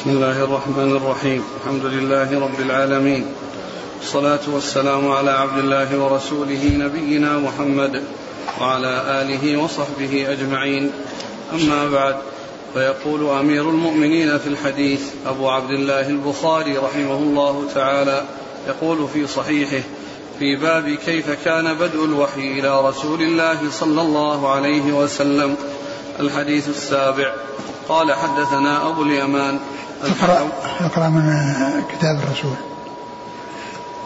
بسم الله الرحمن الرحيم. الحمد لله رب العالمين. والصلاة والسلام على عبد الله ورسوله نبينا محمد وعلى آله وصحبه أجمعين. أما بعد فيقول أمير المؤمنين في الحديث أبو عبد الله البخاري رحمه الله تعالى يقول في صحيحه في باب كيف كان بدء الوحي إلى رسول الله صلى الله عليه وسلم. الحديث السابع. قال حدثنا أبو اليمان. اقرأ اقرأ من كتاب الرسول.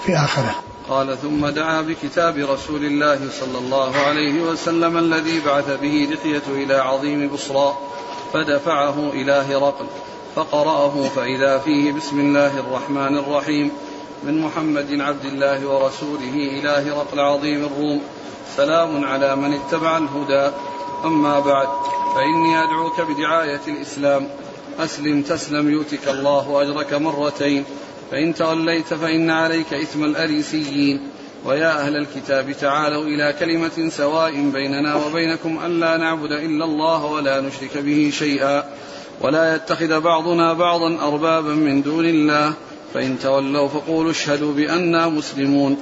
في آخره. قال ثم دعا بكتاب رسول الله صلى الله عليه وسلم الذي بعث به لحية إلى عظيم بصرى فدفعه إلى هرقل فقرأه فإذا فيه بسم الله الرحمن الرحيم من محمد عبد الله ورسوله إلى هرقل عظيم الروم سلام على من اتبع الهدى أما بعد. فإني أدعوك بدعاية الإسلام. أسلم تسلم يؤتك الله أجرك مرتين. فإن توليت فإن عليك إثم الأريسيين. ويا أهل الكتاب تعالوا إلى كلمة سواء بيننا وبينكم ألا نعبد إلا الله ولا نشرك به شيئا. ولا يتخذ بعضنا بعضا أربابا من دون الله. فإن تولوا فقولوا اشهدوا بأننا مسلمون.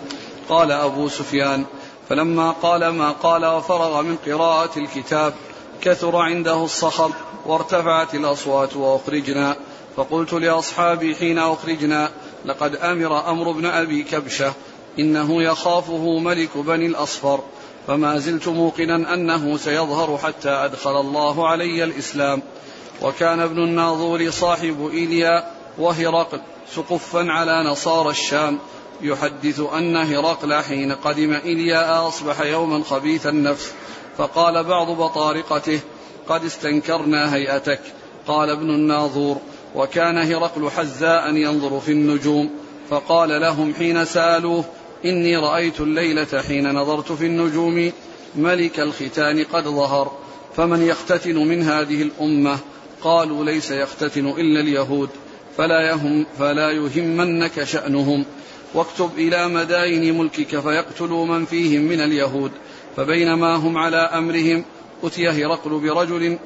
قال أبو سفيان فلما قال ما قال وفرغ من قراءة الكتاب كثر عنده الصخب وارتفعت الأصوات وأخرجنا. فقلت لأصحابي حين أخرجنا لقد أمر أمر ابن أبي كبشة إنه يخافه ملك بني الأصفر. فما زلت موقنا أنه سيظهر حتى أدخل الله علي الإسلام. وكان ابن الناظور صاحب إيليا وهرقل سقفا على نصارى الشام. يحدث أن هرقل حين قدم إيليا أصبح يوما خبيث النفس. فقال بعض بطارقته قد استنكرنا هيئتك. قال ابن الناظور وكان هرقل حزاء ينظر في النجوم. فقال لهم حين سألوه إني رأيت الليلة حين نظرت في النجوم ملك الختان قد ظهر فمن يختتن من هذه الأمة؟ قالوا ليس يختتن إلا اليهود فلا يهم فلا يهمنك شأنهم واكتب إلى مداين ملكك فيقتلوا من فيهم من اليهود. فبينما هم على أمرهم أتي هرقل برجل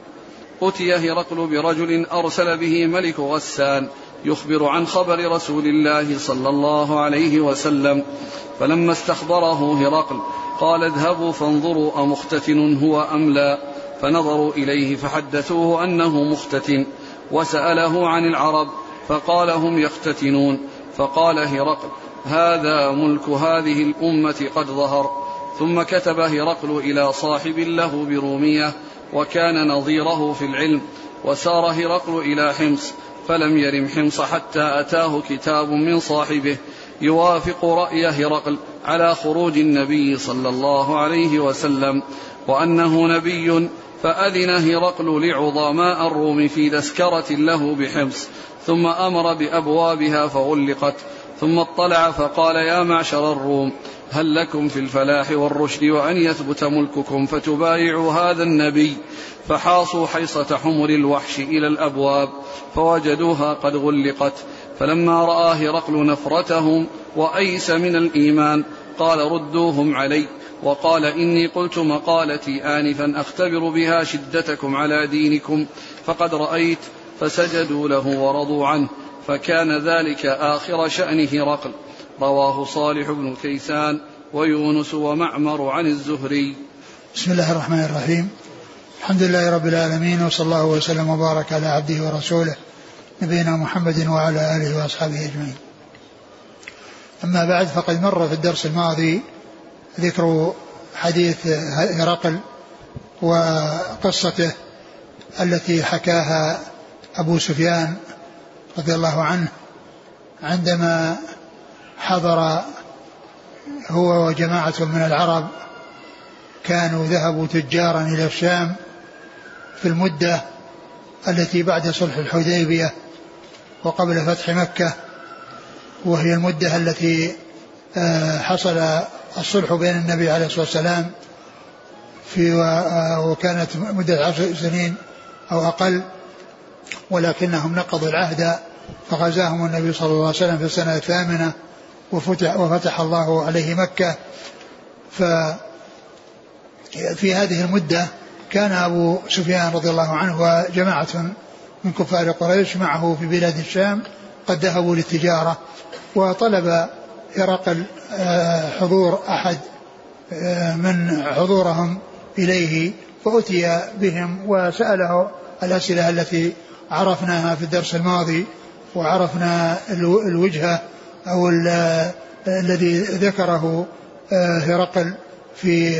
أتي هرقل برجل أرسل به ملك غسان يخبر عن خبر رسول الله صلى الله عليه وسلم. فلما استخبره هرقل قال اذهبوا فانظروا أمختتن هو أم لا. فنظروا إليه فحدثوه أنه مختتن. وسأله عن العرب فقال هم يختتنون. فقال هرقل هذا ملك هذه الأمة قد ظهر. ثم كتب هرقل إلى صاحب له برومية وكان نظيره في العلم وسار هرقل إلى حمص فلم يرم حمص حتى أتاه كتاب من صاحبه يوافق رأي هرقل على خروج النبي صلى الله عليه وسلم وأنه نبي فأذن هرقل لعظماء الروم في تذكرة له بحمص ثم أمر بأبوابها فغلقت ثم اطلع فقال يا معشر الروم هل لكم في الفلاح والرشد وأن يثبت ملككم فتبايعوا هذا النبي؟ فحاصوا حيصة حمر الوحش إلى الأبواب فوجدوها قد غلقت فلما رأى هرقل نفرتهم وأيس من الإيمان قال ردوهم علي وقال إني قلت مقالتي آنفا أختبر بها شدتكم على دينكم فقد رأيت فسجدوا له ورضوا عنه فكان ذلك آخر شأن هرقل رواه صالح بن كيسان ويونس ومعمر عن الزهري بسم الله الرحمن الرحيم الحمد لله رب العالمين وصلى الله وسلم وبارك على عبده ورسوله نبينا محمد وعلى آله وأصحابه أجمعين. أما بعد فقد مر في الدرس الماضي ذكر حديث هرقل وقصته التي حكاها أبو سفيان رضي الله عنه عندما حضر هو وجماعة من العرب كانوا ذهبوا تجارا إلى الشام في المدة التي بعد صلح الحديبية وقبل فتح مكة وهي المدة التي آه، حصل الصلح بين النبي عليه الصلاة والسلام في آه، وكانت مدة عشر سنين أو أقل ولكنهم نقضوا العهد فغزاهم النبي صلى الله عليه وسلم في السنة الثامنة. وفتح, وفتح الله عليه مكة. ف في هذه المدة كان أبو سفيان رضي الله عنه وجماعة من كفار قريش معه في بلاد الشام قد ذهبوا للتجارة وطلب هرقل آه، حضور أحد آه، من حضورهم إليه فأتي بهم وسأله الأسئلة التي عرفناها في الدرس الماضي وعرفنا الوجهة أو الذي ذكره آه، هرقل في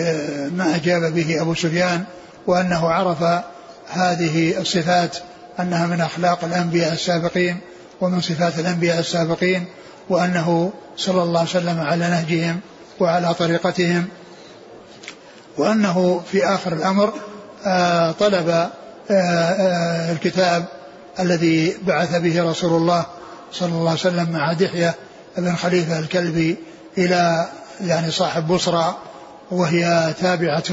ما أجاب به أبو سفيان وأنه عرف هذه الصفات أنها من أخلاق الأنبياء السابقين ومن صفات الأنبياء السابقين وأنه صلى الله عليه وسلم على نهجهم وعلى طريقتهم وأنه في آخر الأمر آه، طلب آه، آه، الكتاب الذي بعث به رسول الله صلى الله عليه وسلم مع دحية بن خليفة الكلبي إلى يعني صاحب بصرى وهي تابعة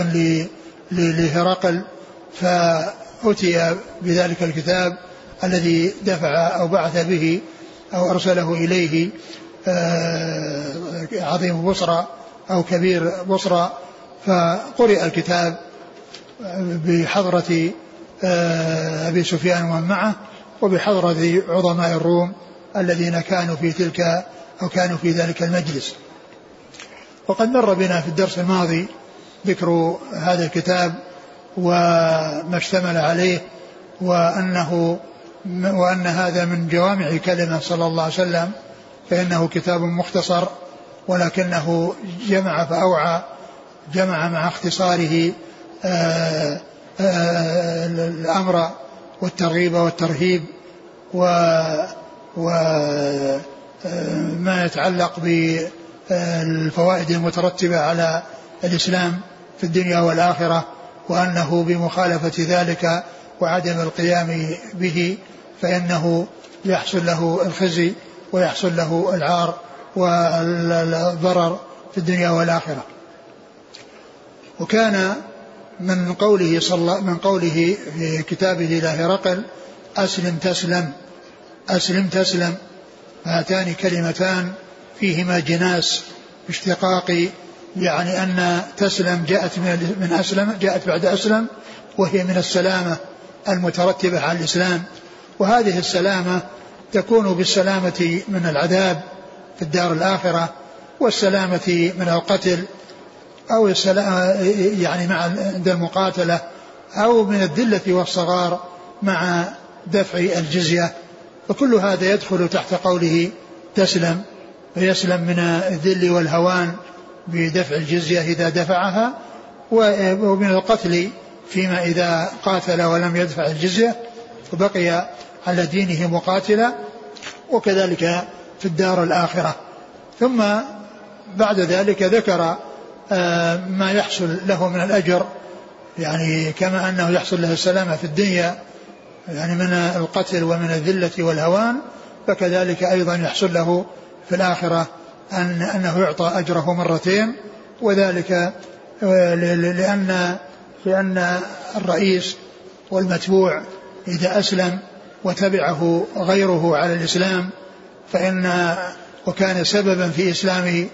لهرقل فأتي بذلك الكتاب الذي دفع أو بعث به أو أرسله إليه عظيم بصرى أو كبير بصرى فقرئ الكتاب بحضرة آه، أبي سفيان ومن معه وبحضرة عظماء الروم الذين كانوا في تلك أو كانوا في ذلك المجلس. وقد مر بنا في الدرس الماضي ذكر هذا الكتاب وما اشتمل عليه وأنه وأن هذا من جوامع كلمة صلى الله عليه وسلم فإنه كتاب مختصر ولكنه جمع فأوعى جمع مع اختصاره آه، آه، الأمر والترغيب والترهيب و وما آه، يتعلق بالفوائد المترتبة على الإسلام في الدنيا والآخرة وأنه بمخالفة ذلك وعدم القيام به فإنه يحصل له الخزي ويحصل له العار والضرر في الدنيا والآخرة. وكان من قوله صلى من قوله في كتابه إلى هرقل أسلم تسلم. أسلم تسلم. هاتان كلمتان فيهما جناس اشتقاق يعني أن تسلم جاءت من من أسلم جاءت بعد أسلم وهي من السلامة المترتبة على الإسلام. وهذه السلامة تكون بالسلامة من العذاب في الدار الآخرة والسلامة من القتل أو يعني مع عند المقاتلة أو من الذلة والصغار مع دفع الجزية. وكل هذا يدخل تحت قوله تسلم فيسلم من الذل والهوان بدفع الجزية إذا دفعها ومن القتل فيما إذا قاتل ولم يدفع الجزية وبقي على دينه مقاتلا وكذلك في الدار الآخرة. ثم بعد ذلك ذكر آه، ما يحصل له من الأجر يعني كما أنه يحصل له السلامة في الدنيا يعني من القتل ومن الذلة والهوان فكذلك أيضا يحصل له في الآخرة أن أنه يعطى أجره مرتين وذلك آه، لأن لأن الرئيس والمتبوع إذا أسلم وتبعه غيره على الإسلام فإن وكان سببا في إسلام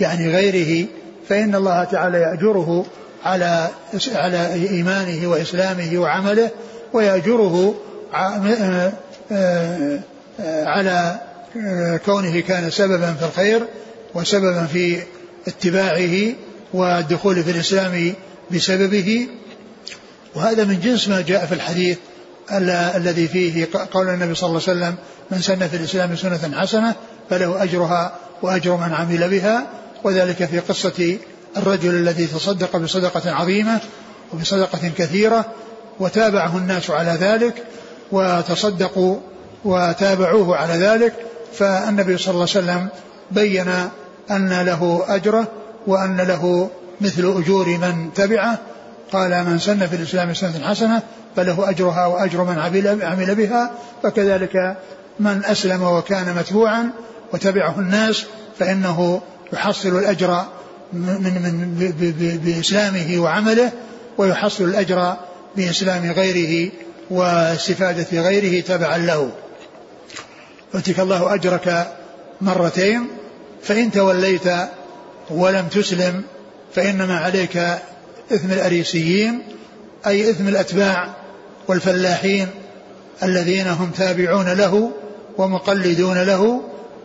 يعني غيره فإن الله تعالى يأجره على على إيمانه وإسلامه وعمله ويأجره على كونه كان سببا في الخير وسببا في اتباعه والدخول في الإسلام بسببه. وهذا من جنس ما جاء في الحديث الذي فيه قول النبي صلى الله عليه وسلم من سن في الإسلام سنة حسنة فله أجرها وأجر من عمل بها. وذلك في قصة الرجل الذي تصدق بصدقة عظيمة وبصدقة كثيرة. وتابعه الناس على ذلك وتصدقوا وتابعوه على ذلك فالنبي صلى الله عليه وسلم بين أن له أجره وأن له مثل أجور من تبعه. قال من سن في الإسلام سنة حسنة فله أجرها وأجر من عمل بها فكذلك من أسلم وكان متبوعا وتبعه الناس فإنه يحصل الأجر من من بإسلامه وعمله ويحصل الأجر بإسلام غيره واستفادة غيره تبعا له. يؤتك الله أجرك مرتين فإن توليت ولم تسلم فإنما عليك إثم الأريسيين أي إثم الأتباع والفلاحين الذين هم تابعون له ومقلدون له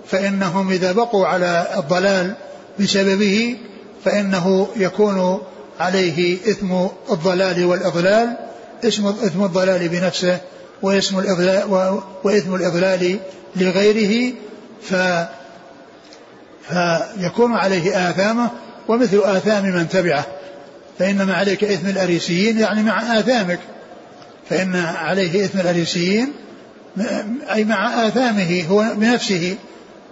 فإنهم إذا بقوا على الضلال بسببه فإنه يكون عليه إثم الضلال والإضلال اسم إثم الضلال بنفسه واسم الإضلال وإثم الإضلال لغيره ف فيكون عليه آثامه ومثل آثام من تبعه. فإنما عليك إثم الأريسيين يعني مع آثامك. فإن عليه إثم الأريسيين أي مع آثامه هو بنفسه.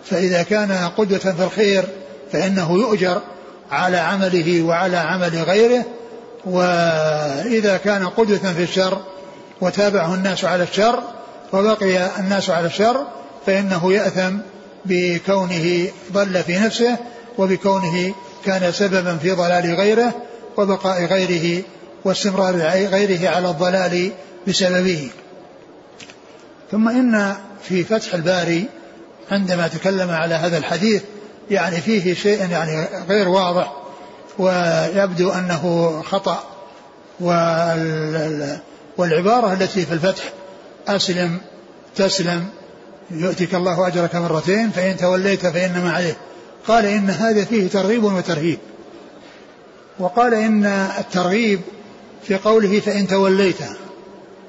فإذا كان قدوة في الخير فإنه يؤجر. على عمله وعلى عمل غيره وإذا كان قدوة في الشر وتابعه الناس على الشر وبقي الناس على الشر فإنه يأثم بكونه ضل في نفسه وبكونه كان سببا في ضلال غيره وبقاء غيره واستمرار غيره على الضلال بسببه. ثم إن في فتح الباري عندما تكلم على هذا الحديث يعني فيه شيء يعني غير واضح ويبدو أنه خطأ. والعبارة التي في الفتح أسلم تسلم يؤتك الله أجرك مرتين فإن توليت فإنما عليه. قال إن هذا فيه ترغيب وترهيب. وقال إن الترغيب في قوله فإن توليت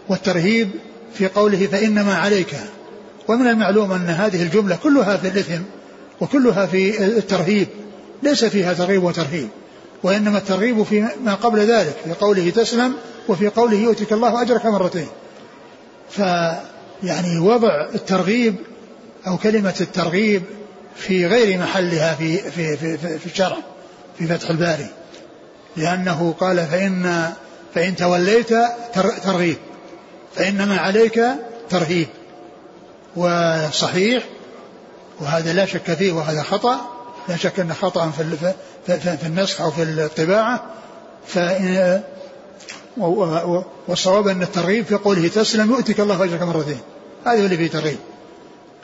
والترهيب في قوله فإنما عليك. ومن المعلوم أن هذه الجملة كلها في الإثم وكلها في الترهيب ليس فيها ترغيب وترهيب وإنما الترغيب في ما قبل ذلك في قوله تسلم وفي قوله يؤتك الله أجرك مرتين. فيعني وضع الترغيب أو كلمة الترغيب في غير محلها في في في, في, في الشرع في فتح الباري لأنه قال فإن فإن توليت ترغيب فإنما عليك ترهيب وصحيح وهذا لا شك فيه وهذا خطأ. لا شك أنه خطأ في في النسخ أو في الطباعة. فإن والصواب أن الترغيب في قوله تسلم يؤتك الله أجرك مرتين. هذا اللي فيه ترغيب.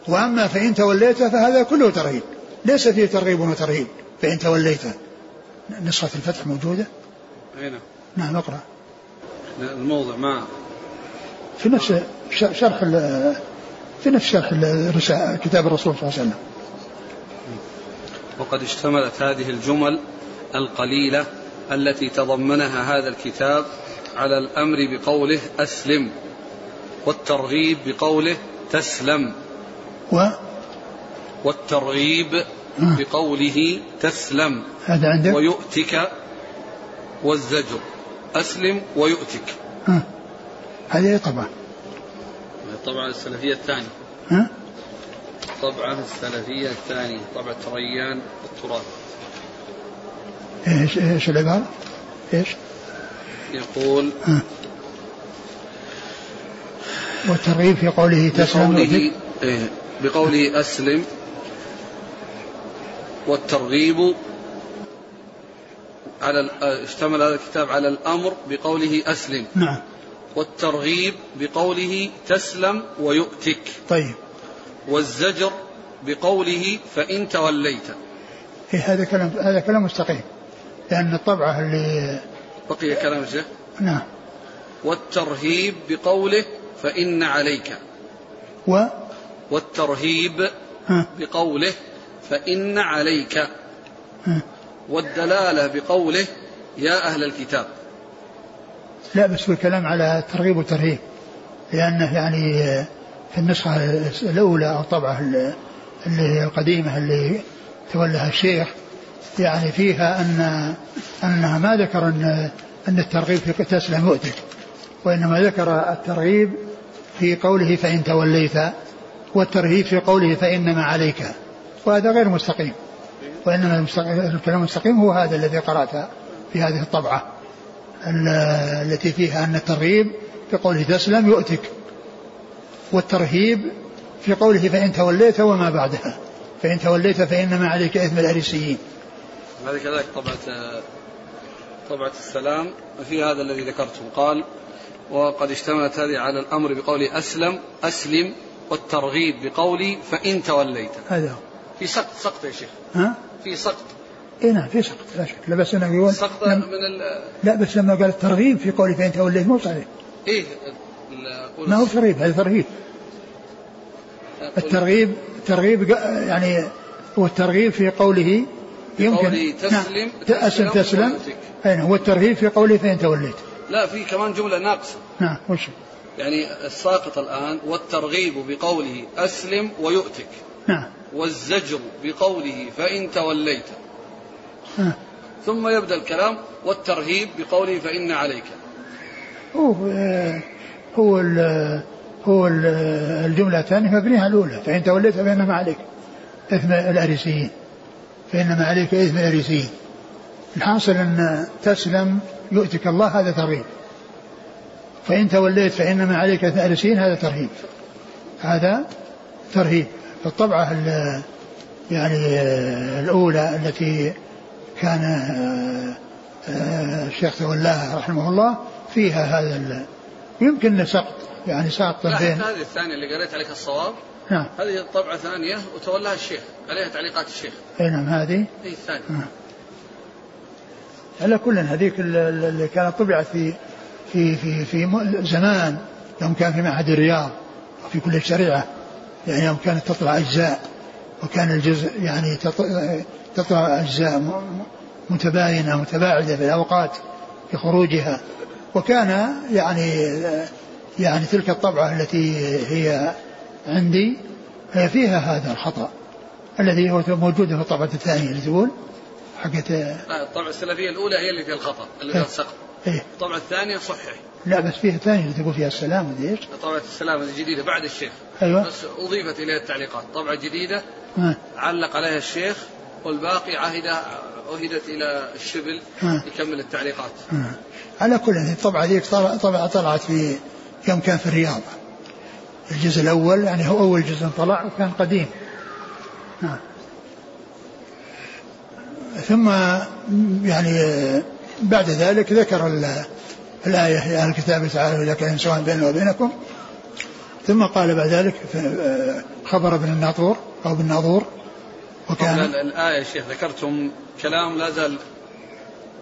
وأما فإن توليت فهذا كله ترغيب. ليس فيه ترغيب وترهيب فإن توليت. نسخة الفتح موجودة؟ أين نعم. اقرأ. الموضع ما في نفس شرح في نفس شرح كتاب الرسول صلى الله عليه وسلم. وقد اشتملت هذه الجمل القليلة التي تضمنها هذا الكتاب على الأمر بقوله أسلم والترغيب بقوله تسلم. و؟ والترغيب بقوله تسلم. هذا عندك؟ ويؤتك والزجر. أسلم ويؤتك. هذه طبعا طبعا السلفية الثانية ها؟ طبعا السلفية الثانية طبعة ريان التراث إيش إيش العبارة؟ إيش؟ يقول ها. والترغيب في قوله تسلم بقوله, إيه بقوله أسلم والترغيب على اشتمل هذا الكتاب على الأمر بقوله أسلم نعم والترغيب بقوله تسلم ويؤتك. طيب. والزجر بقوله فإن توليت. إيه هذا كلام هذا كلام مستقيم. لأن الطبعة اللي بقي كلام شيخ. نعم. والترهيب بقوله فإن عليك. و؟ والترهيب ها. بقوله فإن عليك. ها. والدلالة بقوله يا أهل الكتاب. لا بس في الكلام على الترغيب والترهيب لأنه يعني في النسخة الأولى أو الطبعة اللي هي القديمة اللي تولها الشيخ يعني فيها أن أنها ما ذكر أن أن الترغيب في تسلم يؤتك وإنما ذكر الترغيب في قوله فإن توليت والترهيب في قوله فإنما عليك وهذا غير مستقيم وإنما الكلام المستقيم هو هذا الذي قرأته في هذه الطبعة. التي فيها أن الترغيب في قوله تسلم يؤتك والترهيب في قوله فإن توليت وما بعدها فإن توليت فإنما عليك إثم الأريسيين. هذه كذلك طبعة طبعة السلام في هذا الذي ذكرته قال وقد اشتملت هذه على الأمر بقول أسلم أسلم والترغيب بقولي فإن توليت. هذا في سقط سقط يا شيخ. ها؟ في سقط. اي نعم في سقط لا شك. لا بس أنه يقول سقط لم من ال لا بس لما قال الترغيب في قوله فإن توليت مو صحيح. إيه ما هو ترغيب هذا ترهيب الترغيب الترغيب يعني هو الترغيب في قوله يمكن. تسلم نعم. تسلم تسلم أين هو الترهيب في قوله فإن توليت لا في كمان جملة ناقصة. نعم وش يعني الساقط الآن والترغيب بقوله أسلم ويؤتك. نعم. والزجر بقوله فإن توليت. نعم ثم يبدأ الكلام والترهيب بقوله فإن عليك. هو هو هو الجملة الثانية مبنية الأولى. فإن توليت فإنما عليك إثم الأريسيين. فإنما عليك إثم الأريسيين. الحاصل أن تسلم يؤتك الله هذا ترهيب. فإن توليت فإنما عليك إثم الأريسيين هذا ترهيب. هذا ترهيب. فالطبعة يعني الأولى التي كان الشيخ تولاها رحمه الله فيها هذا يمكن سقط يعني ساقط بين هذه الثانية اللي قريت عليك الصواب. نعم. هذه الطبعة ثانية وتولاها الشيخ عليها تعليقات الشيخ. أي نعم هذه. اي الثانية. نعم. على كل هذيك اللي كانت طبعت في في في في زمان يوم كان في معهد الرياض في كل الشريعة يعني يوم كانت تطلع أجزاء وكان الجزء يعني تطلع أجزاء متباينة متباعدة في الأوقات في خروجها. وكان يعني يعني تلك الطبعة التي هي عندي فيها هذا الخطأ الذي هو موجود في الطبعة الثانية اللي تقول حقت الطبعة السلفية الأولى هي اللي فيها الخطأ اللي فيها السقط إيه؟ الطبعة الثانية صحح لا بس فيها الثانية اللي تقول فيها السلام إيش؟ طبعة السلام الجديدة بعد الشيخ. أيوه. بس أضيفت إليها التعليقات. طبعة جديدة ها. علق عليها الشيخ. والباقي عهد عهدت إلى الشبل. يكمل التعليقات. على كل الطبعة ذيك طبعة طلعت في يوم كان في الرياض. الجزء الأول يعني هو أول جزء طلع وكان قديم. ثم يعني بعد ذلك ذكر الآية يا أهل الكتاب تعالوا إلى كلام سواء بيننا وبينكم. ثم قال بعد ذلك خبر ابن الناطور أو ابن الناظور وكان الآية يا شيخ ذكرتم كلام لا زال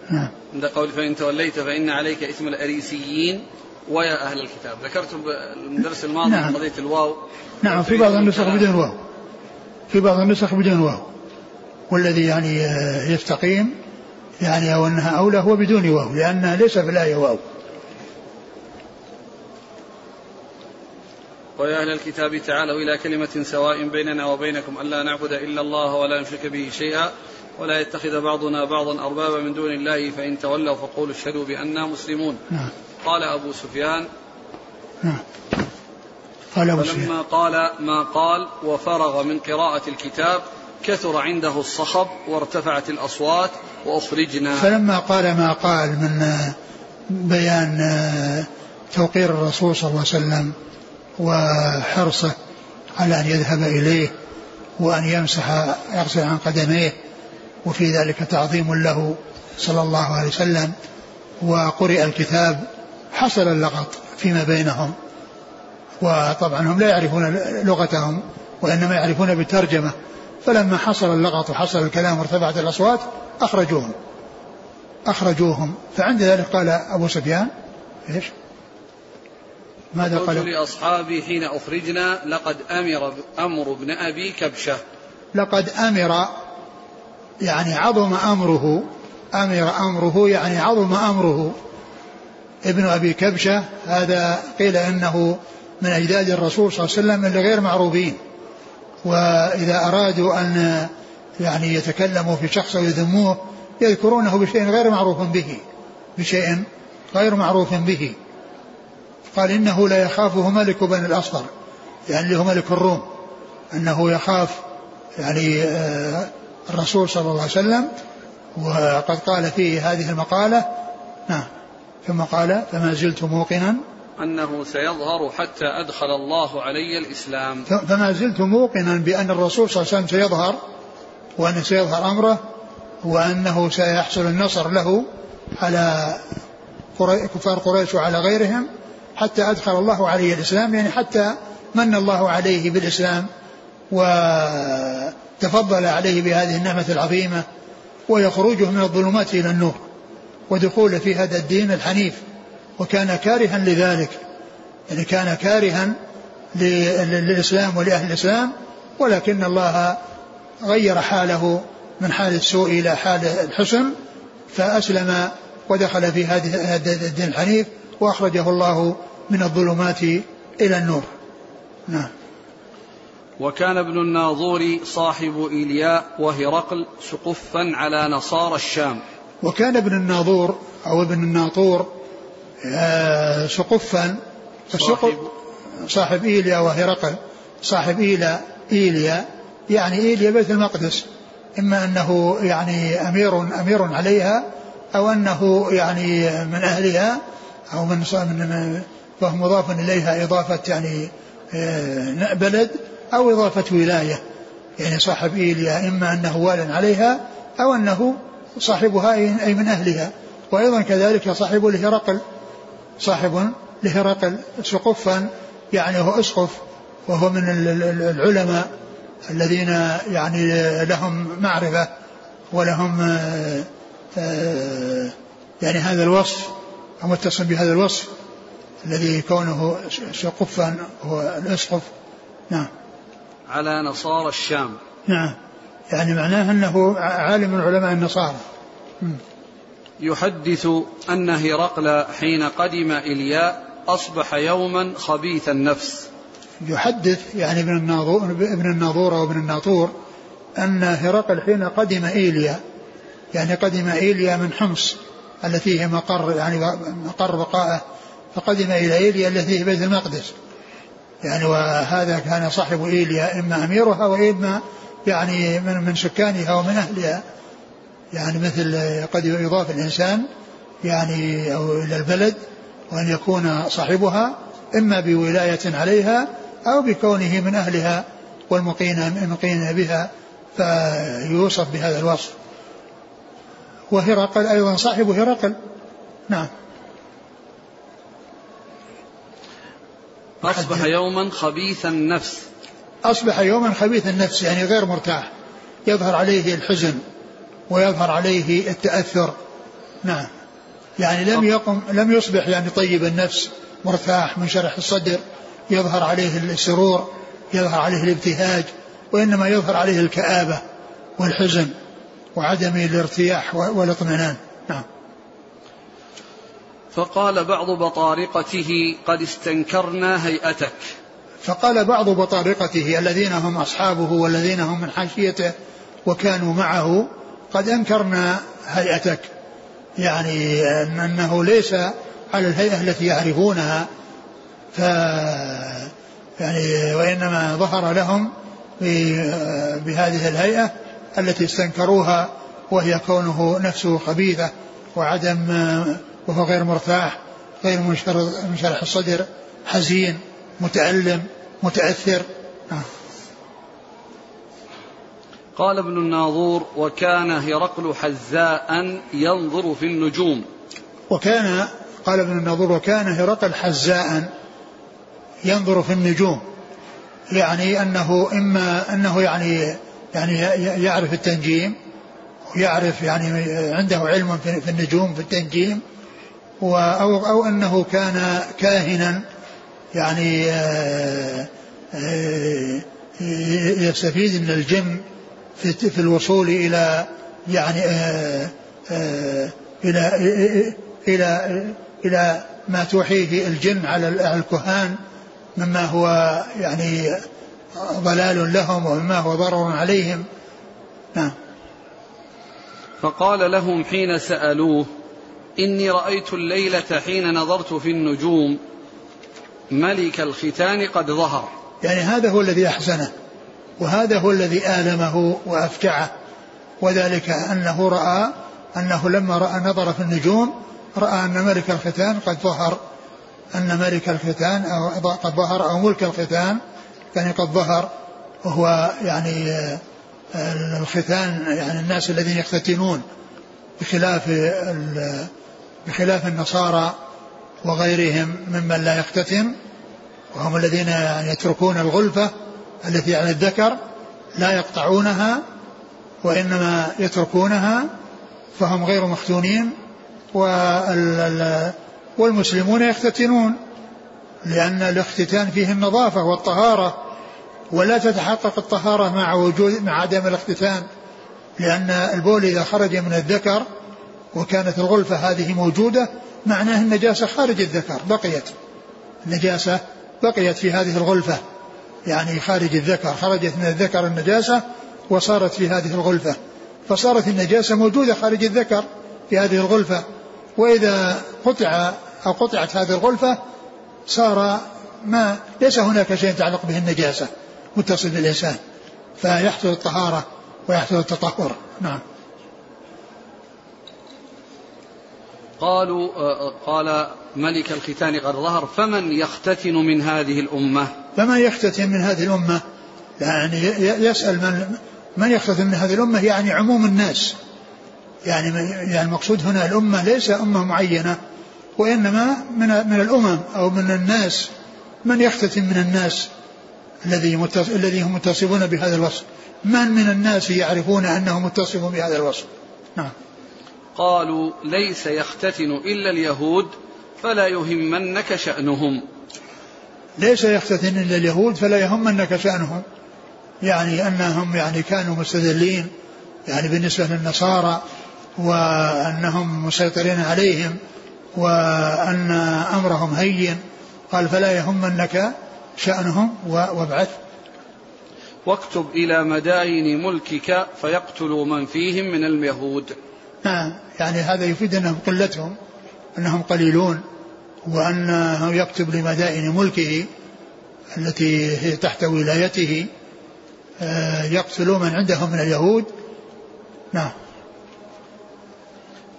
نعم. عند قول فإن توليت فإن عليك إثم الأريسيين ويا أهل الكتاب. ذكرتم الدرس الماضي نعم. قضية الواو؟ نعم في بعض النسخ بدون واو. في بعض النسخ بدون واو. والذي يعني يستقيم يعني أو أنها أولى هو بدون واو لأن ليس في الآية واو. ويا أهل الكتاب تعالوا إلى كلمة سواء بيننا وبينكم ألا نعبد إلا الله ولا نشرك به شيئا ولا يتخذ بعضنا بعضا أربابا من دون الله فإن تولوا فقولوا اشهدوا بأننا مسلمون. نعم. قال أبو سفيان. نعم. قال أبو سفيان. فلما قال ما قال وفرغ من قراءة الكتاب كثر عنده الصخب وارتفعت الأصوات وأخرجنا. فلما قال ما قال من بيان توقير الرسول صلى الله عليه وسلم وحرصه على أن يذهب إليه وأن يمسح يغسل عن قدميه وفي ذلك تعظيم له صلى الله عليه وسلم وقرئ الكتاب حصل اللغط فيما بينهم. وطبعا هم لا يعرفون لغتهم وإنما يعرفون بالترجمة. فلما حصل اللغط وحصل الكلام وارتفعت الأصوات أخرجوهم. أخرجوهم. فعند ذلك قال أبو سفيان إيش؟ ماذا قال لأصحابي حين أخرجنا لقد أمر أمر ابن أبي كبشة. لقد أمر يعني عظم أمره أمر أمره يعني عظم أمره ابن أبي كبشة. هذا قيل إنه من أجداد الرسول صلى الله عليه وسلم اللي غير معروفين. وإذا أرادوا أن يعني يتكلموا في شخص ويذموه يذكرونه بشيء غير معروف به بشيء غير معروف به. قال إنه لا يخافه ملك بني الأصفر يعني اللي هو ملك الروم أنه يخاف يعني آه، الرسول صلى الله عليه وسلم وقد قال فيه هذه المقالة. نعم. ثم قال فما زلت موقنا. أنه سيظهر حتى أدخل الله علي الإسلام. فما زلت موقنا بأن الرسول صلى الله عليه وسلم سيظهر وأنه سيظهر أمره وأنه سيحصل النصر له على كفار قريش وعلى غيرهم. حتى أدخل الله عليه الإسلام يعني حتى من الله عليه بالإسلام وتفضل عليه بهذه النعمة العظيمة ويخرجه من الظلمات إلى النور ودخوله في هذا الدين الحنيف. وكان كارها لذلك يعني كان كارها للإسلام ولأهل الإسلام ولكن الله غير حاله من حال السوء إلى حال الحسن فأسلم ودخل في هذه الدين الحنيف وأخرجه الله من الظلمات إلى النور. نعم. وكان ابن الناظور صاحب إيلياء وهرقل سقفا على نصارى الشام. وكان ابن الناظور أو ابن الناطور آه، سقفا صاحب, صاحب إيليا وهرقل صاحب إيلا إيليا يعني إيليا بيت المقدس. إما أنه يعني أمير أمير عليها أو أنه يعني من أهلها أو من من فهو مضاف إليها إضافة يعني آه، بلد أو إضافة ولاية. يعني صاحب إيليا إما أنه وال عليها أو أنه صاحبها أي من أهلها. وأيضا كذلك صاحب لهرقل صاحب لهرقل سقفا يعني هو أسقف وهو من العلماء الذين يعني لهم معرفة ولهم آه، آه، يعني هذا الوصف متصل بهذا الوصف. الذي كونه سقفا هو الأسقف. نعم. على نصارى الشام. نعم. يعني معناه أنه عالم من علماء النصارى يحدث أن هرقل حين قدم إلياء أصبح يوما خبيث النفس. يحدث يعني ابن الناظور ابن الناظور وابن الناطور أن هرقل حين قدم إيليا يعني قدم إيليا من حمص التي هي مقر يعني مقر بقائه فقدم إلى إيليا التي هي بيت المقدس. يعني وهذا كان صاحب إيليا إما أميرها وإما يعني من من سكانها ومن أهلها. يعني مثل قد يضاف الإنسان يعني أو إلى البلد وأن يكون صاحبها إما بولاية عليها أو بكونه من أهلها والمقين المقين بها فيوصف بهذا الوصف. وهرقل أيضا صاحب هرقل. نعم. أصبح يوما خبيث النفس. أصبح يوما خبيث النفس يعني غير مرتاح. يظهر عليه الحزن ويظهر عليه التأثر. نعم. يعني لم يقم لم يصبح يعني طيب النفس مرتاح منشرح الصدر يظهر عليه السرور يظهر عليه الابتهاج وإنما يظهر عليه الكآبة والحزن وعدم الارتياح والإطمئنان. نعم. فقال بعض بطارقته قد استنكرنا هيئتك. فقال بعض بطارقته الذين هم أصحابه والذين هم من حاشيته وكانوا معه قد أنكرنا هيئتك. يعني أنه ليس على الهيئة التي يعرفونها. ف يعني وإنما ظهر لهم بهذه الهيئة التي استنكروها وهي كونه نفسه خبيثة وعدم وهو غير مرتاح غير منشرح الصدر حزين متألم متأثر. آه. قال ابن الناظور وكان هرقل حزاء ينظر في النجوم. وكان قال ابن الناظور وكان هرقل حزاء ينظر في النجوم. يعني أنه إما أنه يعني يعني يعرف التنجيم ويعرف يعني عنده علم في النجوم في التنجيم أو, أو أنه كان كاهنا يعني آه، آه، يستفيد من الجن في, في الوصول إلى يعني آه، إلى إلى إلى ما توحيه الجن على الكهان مما هو يعني ضلال لهم ومما هو ضرر عليهم. نعم. فقال لهم حين سألوه إني رأيت الليلة حين نظرت في النجوم. ملك الختان قد ظهر. يعني هذا هو الذي أحزنه وهذا هو الذي آلمه وأفجعه. وذلك أنه رأى أنه لما رأى نظر في النجوم رأى أن ملك الختان قد ظهر. أن ملك الختان أو قد ظهر أو ملك الختان يعني قد ظهر. وهو يعني آه، الختان يعني الناس الذين يختتنون بخلاف بخلاف النصارى وغيرهم ممن لا يختتم وهم الذين يتركون الغلفة التي على الذكر لا يقطعونها وإنما يتركونها فهم غير مختونين والمسلمون يختتنون لأن الاختتان فيه النظافة والطهارة ولا تتحقق الطهارة مع وجود مع عدم الاختتان لأن البول إذا خرج من الذكر وكانت الغلفة هذه موجودة معناه النجاسة خارج الذكر بقيت. النجاسة بقيت في هذه الغلفة. يعني خارج الذكر خرجت من الذكر النجاسة وصارت في هذه الغلفة. فصارت النجاسة موجودة خارج الذكر في هذه الغلفة. وإذا قطع أو قطعت هذه الغلفة صار ما ليس هناك شيء يتعلق به النجاسة متصل بالإنسان فيحصل الطهارة ويحصل التطهر. نعم. قالوا آه، قال ملك الختان قد ظهر فمن يختتن من هذه الأمة؟ فمن يختتن من هذه الأمة؟ يعني يسأل من من يختتن من هذه الأمة؟ يعني عموم الناس. يعني يعني المقصود هنا الأمة ليس أمة معينة وإنما من من الأمم أو من الناس. من يختتن من الناس الذي الذي هم متصفون بهذا الوصف؟ من من الناس يعرفون أنه متصف بهذا الوصف؟ نعم. قالوا ليس يختتن إلا اليهود فلا يهمنك شأنهم. ليس يختتن إلا اليهود فلا يهمنك شأنهم. يعني أنهم يعني كانوا مستذلين يعني بالنسبة للنصارى وأنهم مسيطرين عليهم وأن أمرهم هين. قال فلا يهمنك شأنهم وابعث. واكتب إلى مداين ملكك فيقتلوا من فيهم من اليهود. نعم. يعني هذا يفيد أنهم قلتهم أنهم قليلون وأنه يكتب لمدائن ملكه التي هي تحت ولايته آه، يقتلوا من عندهم من اليهود. نعم.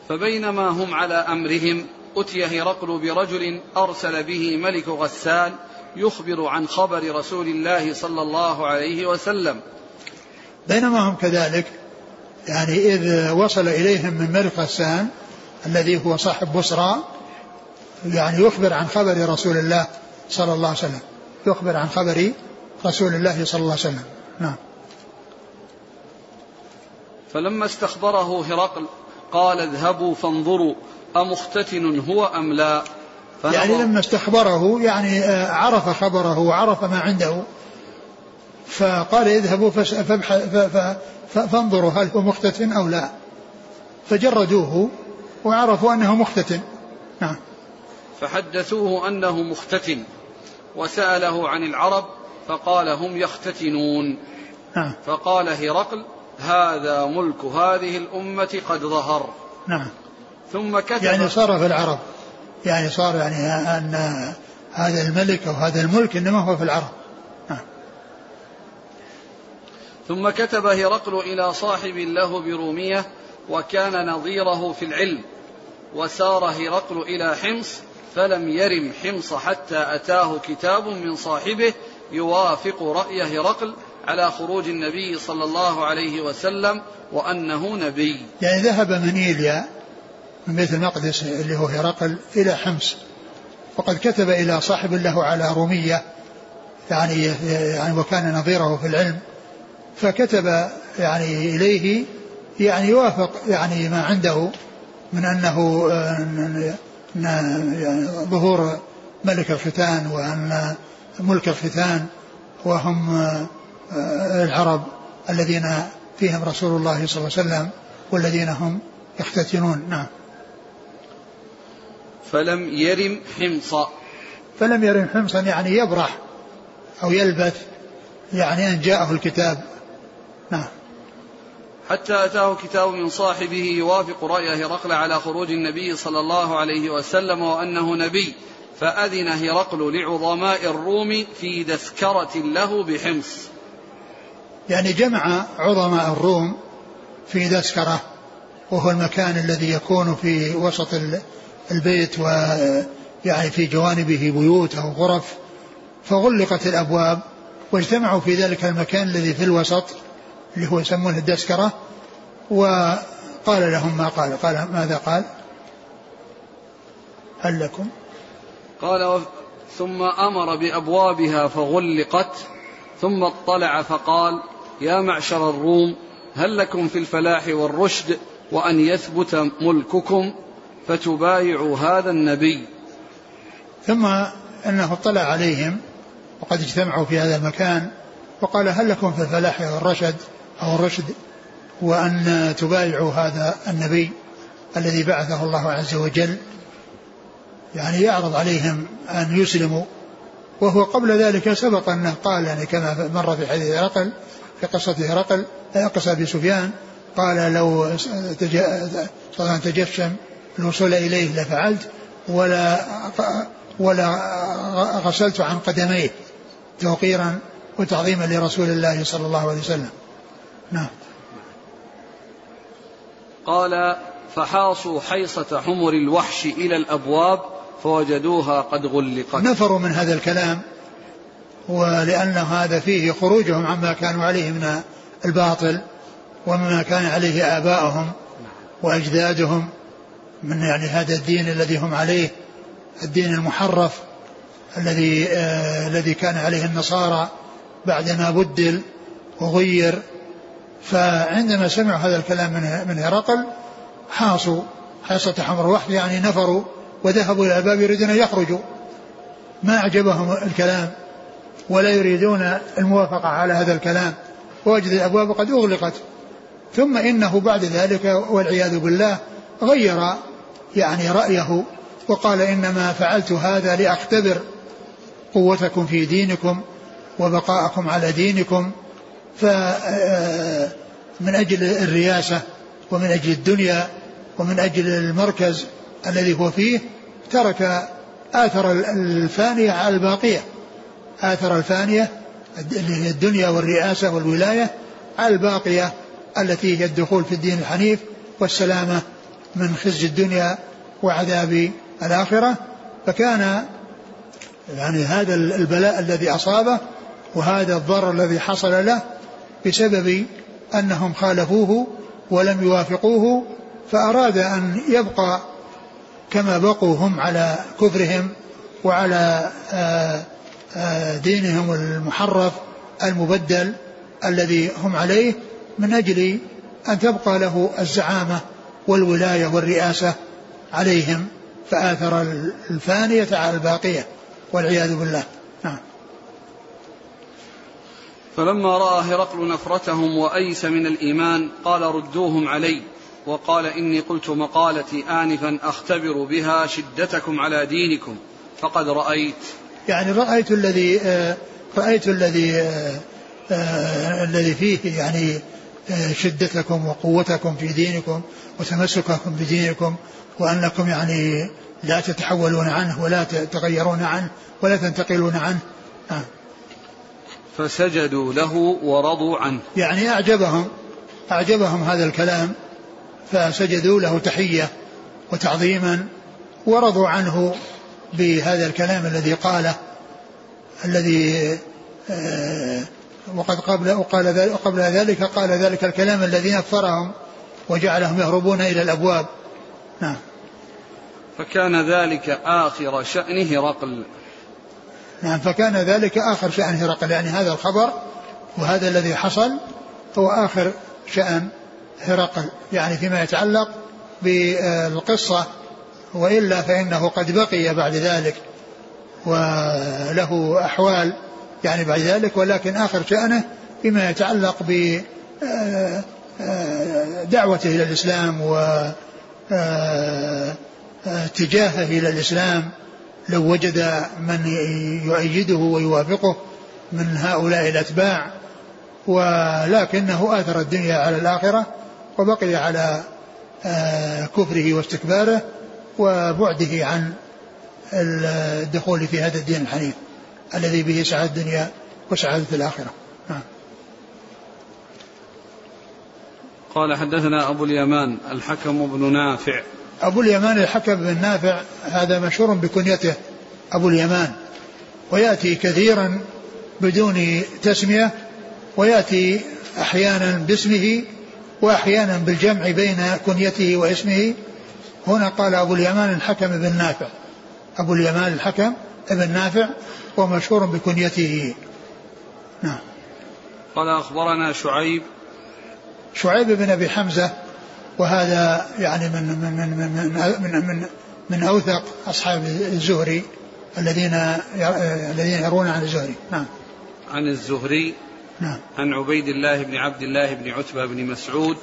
فبينما هم على أمرهم أتي هرقل برجل أرسل به ملك غسان يخبر عن خبر رسول الله صلى الله عليه وسلم. بينما هم كذلك يعني إذ وصل إليهم من ملك غسان الذي هو صاحب بصرى يعني يخبر عن خبر رسول الله صلى الله عليه وسلم. يخبر عن خبر رسول الله صلى الله عليه وسلم. نعم. فلما استخبره هرقل قال اذهبوا فانظروا أمختتن هو أم لا؟ يعني لما استخبره يعني آه، عرف خبره وعرف ما عنده فقال اذهبوا فانظروا هل هو مختتن أو لا. فجردوه وعرفوا أنه مختتن نعم. فحدثوه أنه مختتن وسأله عن العرب فقال هم يختتنون. نعم. فقال هرقل هذا ملك هذه الأمة قد ظهر. نعم. ثم كتب يعني صار في العرب. يعني صار يعني أن هذا الملك أو هذا الملك إنما هو في العرب نعم. ثم كتب هرقل إلى صاحب له برومية وكان نظيره في العلم وسار هرقل إلى حمص فلم يرم حمص حتى أتاه كتاب من صاحبه يوافق رأي هرقل على خروج النبي صلى الله عليه وسلم وأنه نبي. يعني ذهب من إيليا من بيت المقدس اللي هو هرقل إلى حمص وقد كتب إلى صاحب له على رومية يعني يعني وكان نظيره في العلم فكتب يعني إليه يعني يوافق يعني ما عنده من أنه يعني ظهور ملك الختان وأن ملك الختان وهم آه، العرب الذين فيهم رسول الله صلى الله عليه وسلم والذين هم يختتنون. نعم. فلم يرم حمصا. فلم يرم حمصا يعني يبرح أو يلبث يعني أن جاءه الكتاب نعم. حتى أتاه كتاب من صاحبه يوافق رأي هرقل على خروج النبي صلى الله عليه وسلم وأنه نبي فأذن هرقل لعظماء الروم في تذكرة له بحمص. يعني جمع عظماء الروم في تذكرة وهو المكان الذي يكون في وسط البيت ويعني في جوانبه بيوت أو غرف فغلقت الأبواب واجتمعوا في ذلك المكان الذي في الوسط اللي هو يسمونه الدسكرة وقال لهم ما قال. قال ماذا قال؟ هل لكم؟ قال ثم أمر بأبوابها فغلقت ثم اطلع فقال يا معشر الروم هل لكم في الفلاح والرشد وأن يثبت ملككم فتبايعوا هذا النبي؟ ثم أنه اطلع عليهم وقد اجتمعوا في هذا المكان وقال هل لكم في الفلاح والرشد أو الرشد وأن تبايعوا هذا النبي الذي بعثه الله عز وجل يعني يعرض عليهم أن يسلموا. وهو قبل ذلك سبق أنه قال يعني كما مر في حديث هرقل في قصة هرقل قصة أبي سفيان قال لو تجشم الوصول إليه لفعلت ولا ولا غسلت عن قدميه توقيرا وتعظيما لرسول الله صلى الله عليه وسلم. نعم. قال فحاصوا حيصة حمر الوحش إلى الأبواب فوجدوها قد غلقت. نفروا من هذا الكلام ولأن هذا فيه خروجهم عما كانوا عليه من الباطل ومما كان عليه آباؤهم وأجدادهم من يعني هذا الدين الذي هم عليه الدين المحرف الذي آه الذي كان عليه النصارى بعدما بدل وغير. فعندما سمعوا هذا الكلام من من هرقل حاصوا حاصة حمر وحد يعني نفروا وذهبوا إلى الباب يريدون أن يخرجوا. ما أعجبهم الكلام ولا يريدون الموافقة على هذا الكلام. ووجد الأبواب قد أغلقت. ثم إنه بعد ذلك والعياذ بالله غير يعني رأيه وقال إنما فعلت هذا لأختبر قوتكم في دينكم وبقاءكم على دينكم. ف من أجل الرياسة ومن أجل الدنيا ومن أجل المركز الذي هو فيه ترك آثر الفانية على الباقية. آثر الفانية الدنيا والرئاسة والولاية على الباقية التي هي الدخول في الدين الحنيف والسلامة من خزي الدنيا وعذاب الآخرة. فكان يعني هذا البلاء الذي أصابه وهذا الضرر الذي حصل له بسبب أنهم خالفوه ولم يوافقوه فأراد أن يبقى كما بقوا هم على كفرهم وعلى آه، آه، دينهم المحرف المبدل الذي هم عليه من أجل أن تبقى له الزعامة والولاية والرئاسة عليهم فآثر الفانية على الباقية والعياذ بالله. فلما رأى هرقل نفرتهم وأيس من الإيمان قال ردوهم علي. وقال إني قلت مقالتي آنفا أختبر بها شدتكم على دينكم فقد رأيت. يعني رأيت الذي آه، رأيت الذي آه، آه، الذي فيه يعني شدتكم وقوتكم في دينكم وتمسككم بدينكم وأنكم يعني لا تتحولون عنه ولا تتغيرون عنه ولا تنتقلون عنه. آه. فسجدوا له ورضوا عنه. يعني أعجبهم أعجبهم هذا الكلام فسجدوا له تحية وتعظيما ورضوا عنه بهذا الكلام الذي قاله الذي آه وقد قبل وقال قبل ذلك قال ذلك الكلام الذي نفرهم وجعلهم يهربون إلى الأبواب. نعم. فكان ذلك آخر شأن هرقل نعم فكان ذلك آخر شأن هرقل يعني هذا الخبر وهذا الذي حصل هو آخر شأن هرقل يعني فيما يتعلق بالقصة وإلا فإنه قد بقي بعد ذلك وله أحوال يعني بعد ذلك ولكن آخر شأنه فيما يتعلق ب آه، آه، دعوته إلى الإسلام و آه، اتجاهه إلى الإسلام لو وجد من يؤيده ويوافقه من هؤلاء الأتباع ولكنه آثر الدنيا على الآخرة وبقي على كفره واستكباره وبعده عن الدخول في هذا الدين الحنيف الذي به سعادة الدنيا وسعادة الآخرة. نعم. قال حدثنا أبو اليمان الحكم بن نافع أبو اليمان الحكم بن نافع هذا مشهور بكنيته أبو اليمان. ويأتي كثيرا بدون تسمية ويأتي أحيانا باسمه وأحيانا بالجمع بين كنيته واسمه. هنا قال أبو اليمان الحكم بن نافع. أبو اليمان الحكم بن نافع ومشهور بكنيته. نعم. قال أخبرنا شعيب. شعيب بن أبي حمزة وهذا يعني من من من من من, من, من أوثق أصحاب الزهري الذين الذين يرون عن الزهري. نعم. عن الزهري نعم. عن عبيد الله بن عبد الله بن عتبة بن مسعود.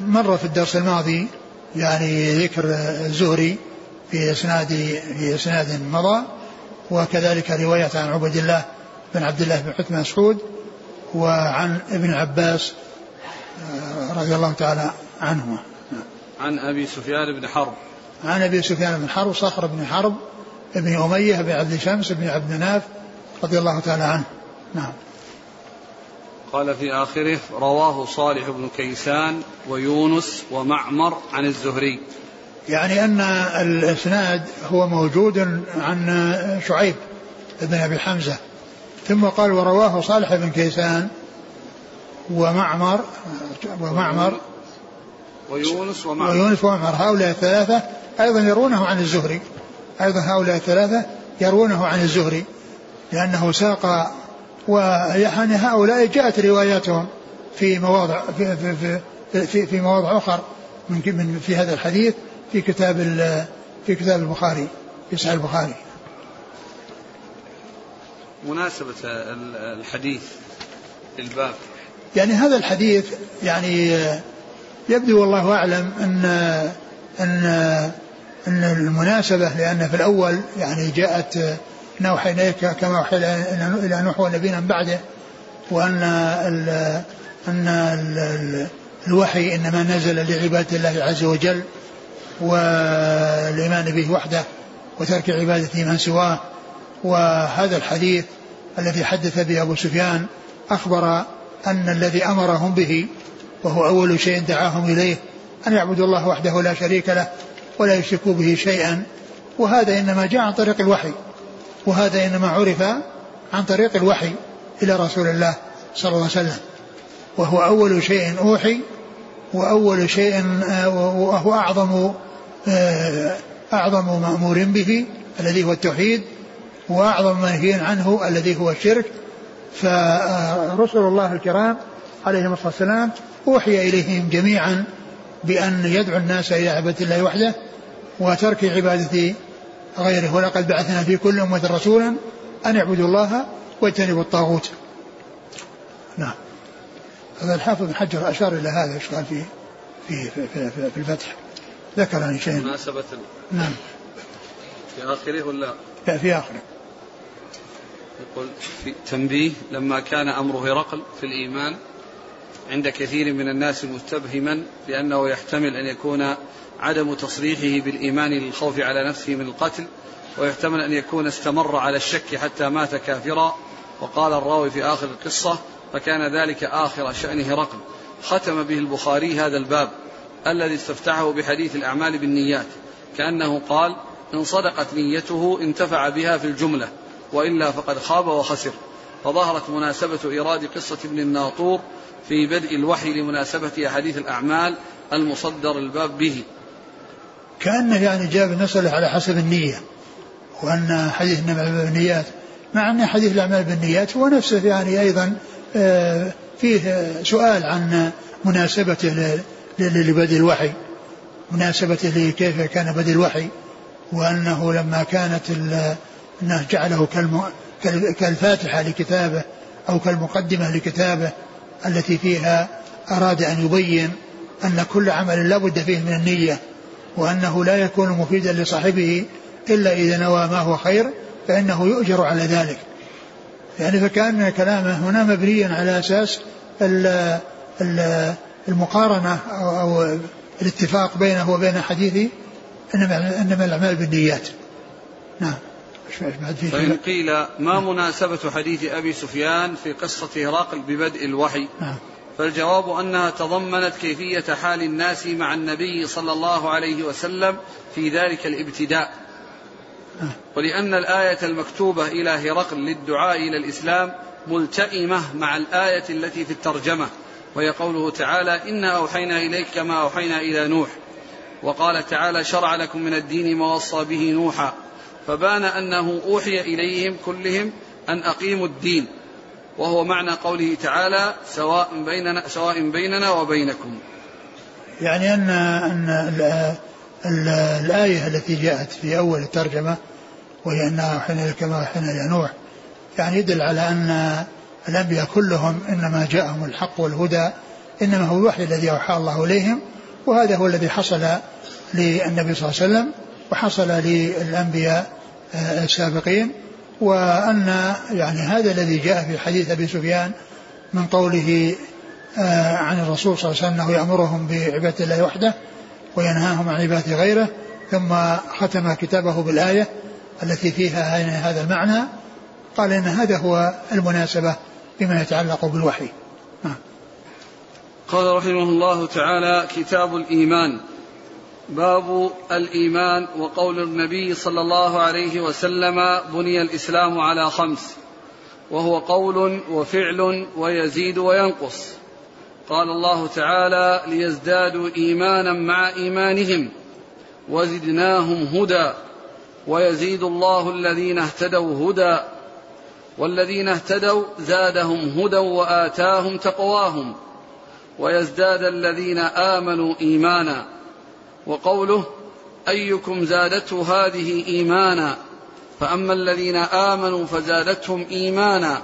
مر في الدرس الماضي يعني ذكر الزهري في اسناد في إسناد مضى وكذلك رواية عن عبيد الله بن عبد الله بن عتبة مسعود وعن ابن عباس آه، رضي الله تعالى عنهما. عن أبي سفيان بن حرب. عن أبي سفيان بن حرب صخر بن حرب ابن أمية بن عبد شمس بن عبد مناف رضي الله تعالى عنه. نعم. قال في آخره رواه صالح بن كيسان ويونس ومعمر عن الزهري. يعني أن الإسناد هو موجود عن شعيب بن أبي حمزة. ثم قال ورواه صالح بن كيسان ومعمر ومعمر ويونس ومعمر ويونس ومعمر هؤلاء الثلاثة أيضا يرونه عن الزهري. أيضا هؤلاء الثلاثة يرونه عن الزهري. لأنه ساق ويعني هؤلاء جاءت رواياتهم في مواضع في في في, في, في مواضع أخر من من في هذا الحديث في كتاب في كتاب البخاري في صحيح البخاري. مناسبة الحديث الباب يعني هذا الحديث يعني يبدو والله أعلم أن أن أن المناسبة لأن في الأول يعني جاءت أوحينا إليك كما أوحي إلى نوح والنبيين من بعده وأن ال أن ال الوحي إنما نزل لعبادة الله عز وجل والإيمان به وحده وترك عبادة من سواه. وهذا الحديث الذي حدث به أبو سفيان أخبر أن الذي أمرهم به وهو أول شيء دعاهم إليه أن يعبدوا الله وحده لا شريك له ولا يشركوا به شيئا. وهذا إنما جاء عن طريق الوحي. وهذا إنما عرف عن طريق الوحي إلى رسول الله صلى الله عليه وسلم. وهو أول شيء أوحي وأول شيء وهو أعظم أعظم مأمور به الذي هو التوحيد وأعظم منهي عنه الذي هو الشرك. فرسل الله الكرام عليهم الصلاة والسلام أوحي إليهم جميعا بأن يدعو الناس إلى عبادة الله وحده وترك عبادة غيره. ولقد بعثنا في كل أمة رسولا أن اعبدوا الله واجتنبوا الطاغوت. نعم. هذا الحافظ بن حجر أشار إلى هذا إيش قال في في في, في, في, في الفتح. ذكر عن شيء مناسبة. نعم. في آخره ولا؟ لا في آخره. يقول في تنبيه لما كان أمر هرقل في الإيمان عند كثير من الناس مستبهما لأنه يحتمل أن يكون عدم تصريحه بالإيمان للخوف على نفسه من القتل ويحتمل أن يكون استمر على الشك حتى مات كافرا. وقال الراوي في آخر القصة فكان ذلك آخر شأن هرقل ختم به البخاري هذا الباب الذي استفتحه بحديث الأعمال بالنيات كأنه قال إن صدقت نيته انتفع بها في الجملة وإلا فقد خاب وخسر فظهرت مناسبة إيراد قصة ابن الناطور في بدء الوحي لمناسبة أحاديث الأعمال المصدر الباب به. كأنه يعني جاب المسألة على حسب النية وأن حديث النعمة بالنيات مع أن حديث الأعمال بالنيات هو نفسه يعني أيضا آه، فيه سؤال عن مناسبته لبدء الوحي مناسبته لكيف كان بدء الوحي وأنه لما كانت أنه جعله كالفاتحة لكتابه أو كالمقدمة لكتابه التي فيها أراد أن يبين أن كل عمل لا بد فيه من النية وأنه لا يكون مفيدا لصاحبه إلا إذا نوى ما هو خير فإنه يؤجر على ذلك. يعني فكأن كلامه هنا مبنيا على أساس المقارنة أو الاتفاق بينه وبين حديث إنما إنما الأعمال بالنيات. نعم. فإن قيل ما مناسبة حديث أبي سفيان في قصة هرقل ببدء الوحي؟ نعم. فالجواب أنها تضمنت كيفية حال الناس مع النبي صلى الله عليه وسلم في ذلك الابتداء. ولأن الآية المكتوبة إلى هرقل للدعاء إلى الإسلام ملتئمة مع الآية التي في الترجمة وهي قوله تعالى انا أوحينا إليك كما أوحينا إلى نوح وقال تعالى شرع لكم من الدين ما وصى به نوحا فبان أنه أوحي إليهم كلهم أن أقيموا الدين وهو معنى قوله تعالى سواء بيننا سواء بيننا وبينكم. يعني ان أن الآية التي جاءت في أول الترجمة وهي أنها أوحينا كما إلى نوح يعني يدل على أن الأنبياء كلهم إنما جاءهم الحق والهدى إنما هو الوحي الذي أوحى الله إليهم وهذا هو الذي حصل للنبي صلى الله عليه وسلم وحصل للأنبياء السابقين وأن يعني هذا الذي جاء في حديث أبي سفيان من قوله آه، عن الرسول صلى الله عليه وسلم أنه يأمرهم بعبادة الله وحده وينهاهم عن عبادة غيره ثم ختم كتابه بالآية التي فيها هذا المعنى قال إن هذا هو المناسبة بما يتعلق بالوحي نعم. قال رحمه الله تعالى كتاب الإيمان باب الإيمان وقول النبي صلى الله عليه وسلم بني الإسلام على خمس وهو قول وفعل ويزيد وينقص. قال الله تعالى ليزدادوا إيمانا مع إيمانهم وزدناهم هدى ويزيد الله الذين اهتدوا هدى والذين اهتدوا زادهم هدى وآتاهم تقواهم ويزداد الذين آمنوا إيمانا. وقوله أيكم زادته هذه إيمانا فأما الذين آمنوا فزادتهم إيمانا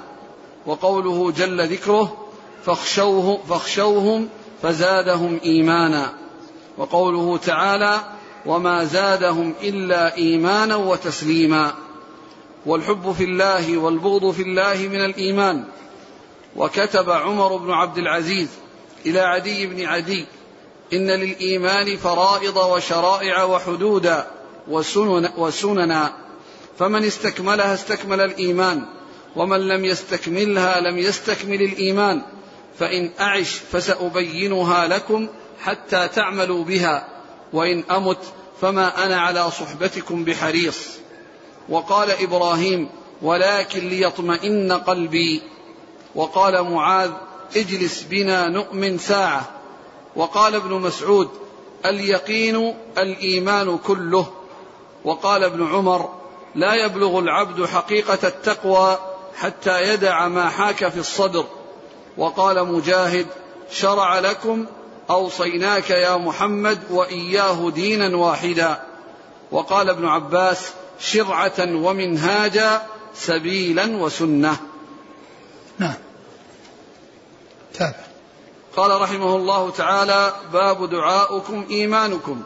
وقوله جل ذكره فاخشوه فاخشوهم فزادهم إيمانا وقوله تعالى وما زادهم إلا إيمانا وتسليما والحب في الله والبغض في الله من الإيمان وكتب عمر بن عبد العزيز إلى عدي بن عدي إن للإيمان فرائض وشرائع وحدودا وسنن وسننا. فمن استكملها استكمل الإيمان ومن لم يستكملها لم يستكمل الإيمان. فإن أعش فسأبينها لكم حتى تعملوا بها وإن أمت فما أنا على صحبتكم بحريص. وقال إبراهيم ولكن ليطمئن قلبي وقال معاذ اجلس بنا نؤمن ساعة وقال ابن مسعود اليقين الإيمان كله. وقال ابن عمر لا يبلغ العبد حقيقة التقوى حتى يدع ما حاك في الصدر. وقال مجاهد شرع لكم أوصيناك يا محمد وإياه دينا واحدا. وقال ابن عباس شرعة ومنهاجا سبيلا وسنة. نعم. تابع. قال رحمه الله تعالى باب دعاؤكم إيمانكم.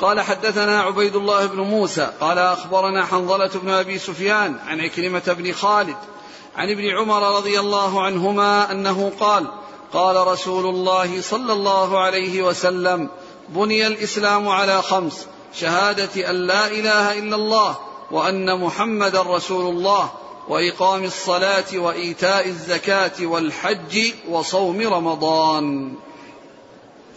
قال حدثنا عبيد الله بن موسى قال أخبرنا حنظلة بن أبي سفيان عن عكرمة بن خالد عن ابن عمر رضي الله عنهما أنه قال قال رسول الله صلى الله عليه وسلم بني الإسلام على خمس شهادة أن لا إله إلا الله وأن محمدا رسول الله وإقام الصلاة وإيتاء الزكاة والحج وصوم رمضان.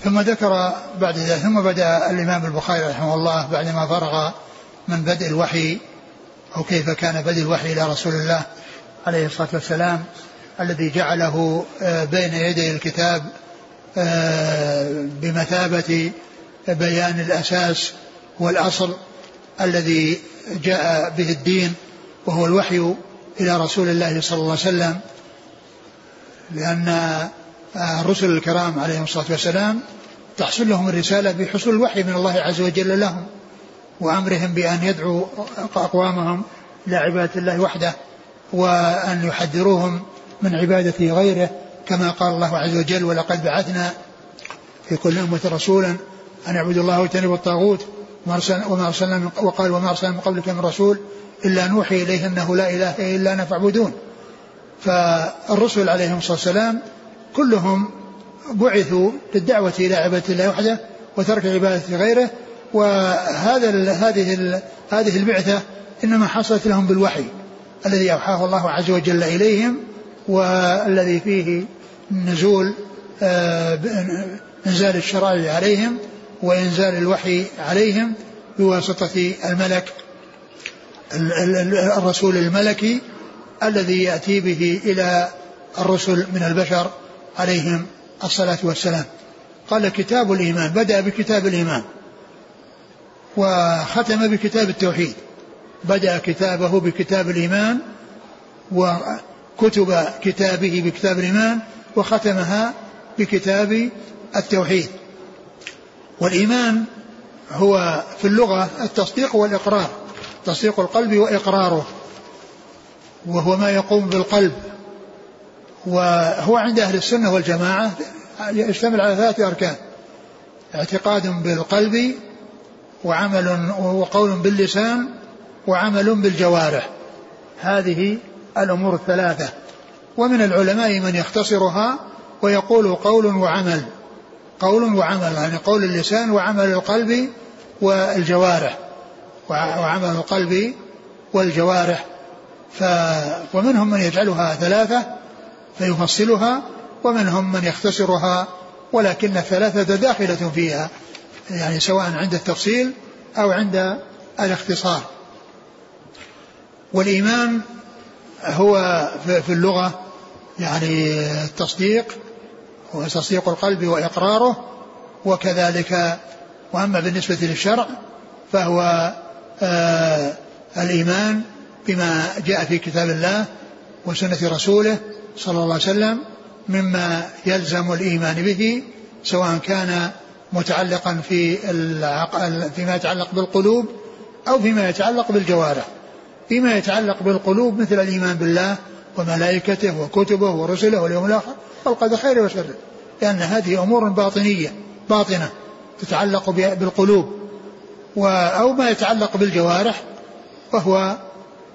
ثم ذكر بعد ذلك ثم بدأ الإمام البخاري رحمه الله بعدما فرغ من بدء الوحي أو كيف كان بدء الوحي إلى رسول الله عليه الصلاة والسلام الذي جعله آه، بين يدي الكتاب آه، بمثابة بيان الأساس والأصل الذي جاء به الدين وهو الوحي إلى رسول الله صلى الله عليه وسلم لأن الرسل الكرام عليهم الصلاة والسلام تحصل لهم الرسالة بحصول الوحي من الله عز وجل لهم وأمرهم بأن يدعوا أقوامهم إلى عبادة الله وحده وأن يحذروهم من عبادة غيره كما قال الله عز وجل ولقد بعثنا في كل أمة رسولا أن اعبدوا الله واجتنبوا الطاغوت وما أرسلنا من وقال وما أرسلنا من قبلك من رسول إلا نوحي إليه أنه لا إله إلا أنا فاعبدون. فالرسل عليهم الصلاة والسلام كلهم بعثوا للدعوة إلى عبادة الله وحده وترك عبادة غيره وهذا هذه هذه البعثة إنما حصلت لهم بالوحي الذي أوحاه الله عز وجل إليهم والذي فيه نزول آه، إنزال الشرائع عليهم. وإنزال الوحي عليهم بواسطة الملك الرسول الملكي الذي يأتي به إلى الرسل من البشر عليهم الصلاة والسلام. قال كتاب الإيمان. بدأ بكتاب الإيمان وختم بكتاب التوحيد. بدأ كتابه بكتاب الإيمان وكتب كتابه بكتاب الإيمان وختمها بكتاب التوحيد. والإيمان هو في اللغة التصديق والإقرار تصديق القلب وإقراره وهو ما يقوم بالقلب. وهو عند أهل السنة والجماعة يشتمل على ثلاثة أركان اعتقاد بالقلب وعمل وقول باللسان وعمل بالجوارح. هذه الأمور الثلاثة. ومن العلماء من يختصرها ويقول قول وعمل. قول وعمل يعني قول اللسان وعمل القلب والجوارح. وعمل القلب والجوارح. ف ومنهم من يجعلها ثلاثة فيفصلها ومنهم من يختصرها ولكن الثلاثة داخلة فيها يعني سواء عند التفصيل أو عند الاختصار. والإيمان هو في اللغة يعني التصديق هو تصديق القلب وإقراره وكذلك وأما بالنسبة للشرع فهو آه الإيمان بما جاء في كتاب الله وسنة رسوله صلى الله عليه وسلم مما يلزم الإيمان به سواء كان متعلقا في فيما يتعلق بالقلوب أو فيما يتعلق بالجوارح. فيما يتعلق بالقلوب مثل الإيمان بالله وملائكته وكتبه ورسله واليوم الآخر والقدر خير وشر لأن هذه أمور باطنية باطنة تتعلق بالقلوب أو ما يتعلق بالجوارح وهو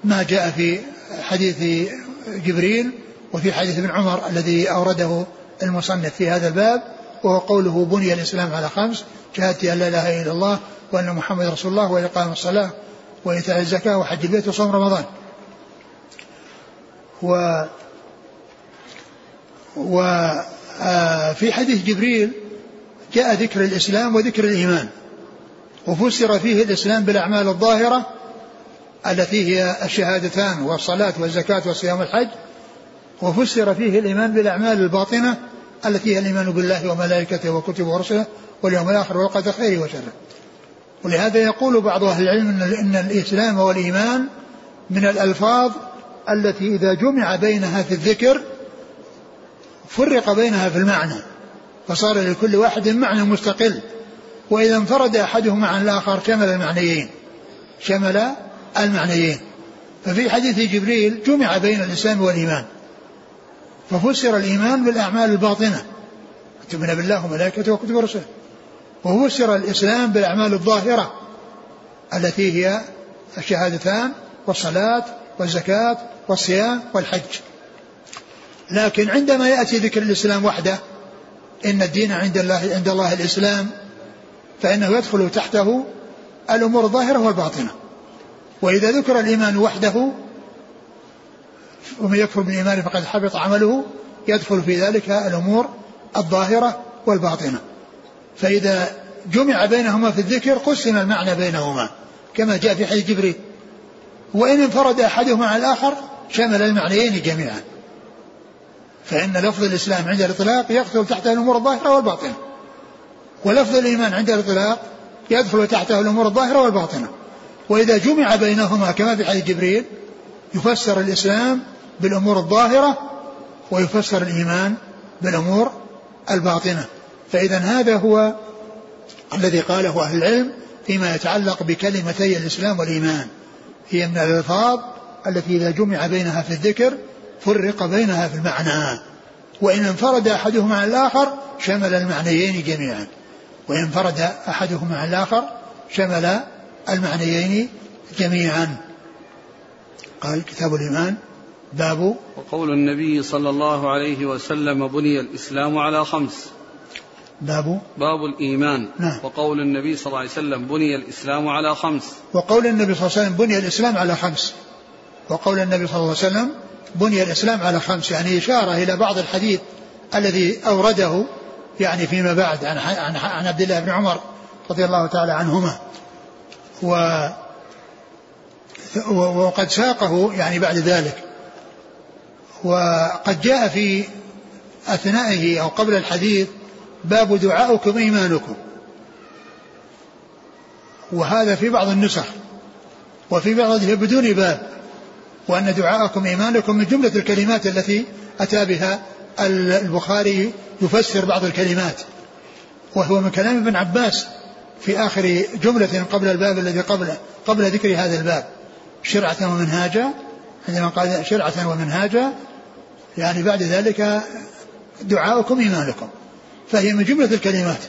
ما جاء في حديث جبريل وفي حديث ابن عمر الذي أورده المصنف في هذا الباب وهو قوله بني الإسلام على خمس شهادة أن لا إله إلا الله وأن محمد رسول الله وإقام الصلاة وإيتاء الزكاة وحج البيت وصوم رمضان. و وفي آه، حديث جبريل جاء ذكر الإسلام وذكر الإيمان وفسر فيه الإسلام بالأعمال الظاهرة التي هي الشهادتان والصلاة والزكاة والصيام والحج وفسر فيه الإيمان بالأعمال الباطنة التي هي الإيمان بالله وملائكته وكتبه ورسله واليوم الآخر والقدر خيره وشره. ولهذا يقول بعض أهل العلم إن الإسلام والإيمان من الألفاظ التي إذا جمع بينها في الذكر فرق بينها في المعنى فصار لكل واحد معنى مستقل وإذا انفرد أحدهما عن الآخر شمل المعنيين شمل المعنيين. ففي حديث جبريل جمع بين الإسلام والإيمان ففسر الإيمان بالأعمال الباطنة تؤمن بالله وملائكته وكتبه ورسله وفسر الإسلام بالأعمال الظاهرة التي هي الشهادتان والصلاة والزكاة والصيام والحج. لكن عندما يأتي ذكر الإسلام وحده إن الدين عند الله عند الله الإسلام فإنه يدخل تحته الأمور الظاهرة والباطنة. وإذا ذكر الإيمان وحده ومن يكفر بالإيمان فقد حبط عمله يدخل في ذلك الأمور الظاهرة والباطنة. فإذا جمع بينهما في الذكر قسم المعنى بينهما كما جاء في حديث جبريل. وإن انفرد أحدهما عن الآخر شمل المعنيين جميعا. فإن لفظ الإسلام عند الإطلاق يدخل تحته الأمور الظاهرة والباطنة. ولفظ الإيمان عند الإطلاق يدخل تحته الأمور الظاهرة والباطنة. وإذا جمع بينهما كما في حديث جبريل يفسر الإسلام بالأمور الظاهرة ويفسر الإيمان بالأمور الباطنة. فإذا هذا هو الذي قاله أهل العلم فيما يتعلق بكلمتي الإسلام والإيمان. هي من الألفاظ التي إذا جمع بينها في الذكر فرق بينها في المعنى. وإن انفرد أحدهما عن الآخر شمل المعنيين جميعا. وإن انفرد أحدهما عن الآخر شمل المعنيين جميعا. قال كتاب الإيمان باب وقول النبي صلى الله عليه وسلم بني الإسلام على خمس. باب باب الإيمان. نعم. وقول النبي صلى الله عليه وسلم بني الإسلام على خمس. وقول النبي صلى الله عليه وسلم بني الإسلام على خمس. وقول النبي صلى الله عليه وسلم بني الإسلام على خمس يعني إشارة إلى بعض الحديث الذي أورده يعني فيما بعد عن عن, عن عبد الله بن عمر رضي الله تعالى عنهما. و وقد ساقه يعني بعد ذلك. وقد جاء في أثنائه أو قبل الحديث باب دعاؤكم إيمانكم. وهذا في بعض النسخ وفي بعضها بدون باب. وأن دعاءكم إيمانكم من جملة الكلمات التي أتى بها البخاري يفسر بعض الكلمات. وهو من كلام ابن عباس في آخر جملة قبل الباب الذي قبله قبل ذكر هذا الباب. شرعة ومنهاجا عندما قال شرعة ومنهاجا يعني بعد ذلك دعاؤكم إيمانكم. فهي من جملة الكلمات.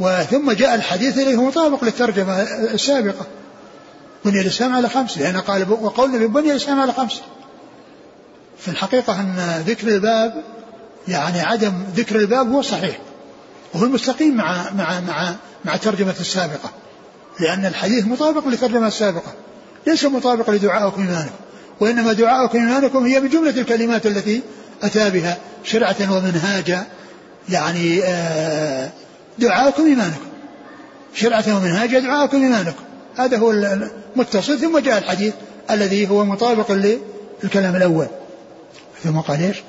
وثم جاء الحديث الذي هو مطابق للترجمة السابقة. بني الإسلام على خمس لأن قال وقول النبي بني الإسلام على خمس في الحقيقة أن ذكر الباب يعني عدم ذكر الباب هو صحيح. وهو المستقيم مع مع مع مع الترجمة السابقة. لأن الحديث مطابق للترجمة السابقة. ليس مطابق لدعائكم إيمانكم. وإنما دعائكم إيمانكم هي من جملة الكلمات التي أتى بها. شرعة ومنهاجا. يعني آه، دعاءكم إيمانكم. شرعة ومنهاجا دعاءكم إيمانكم. هذا هو المتصل ثم جاء الحديث الذي هو مطابق للكلام الأول. ثم قال إيش؟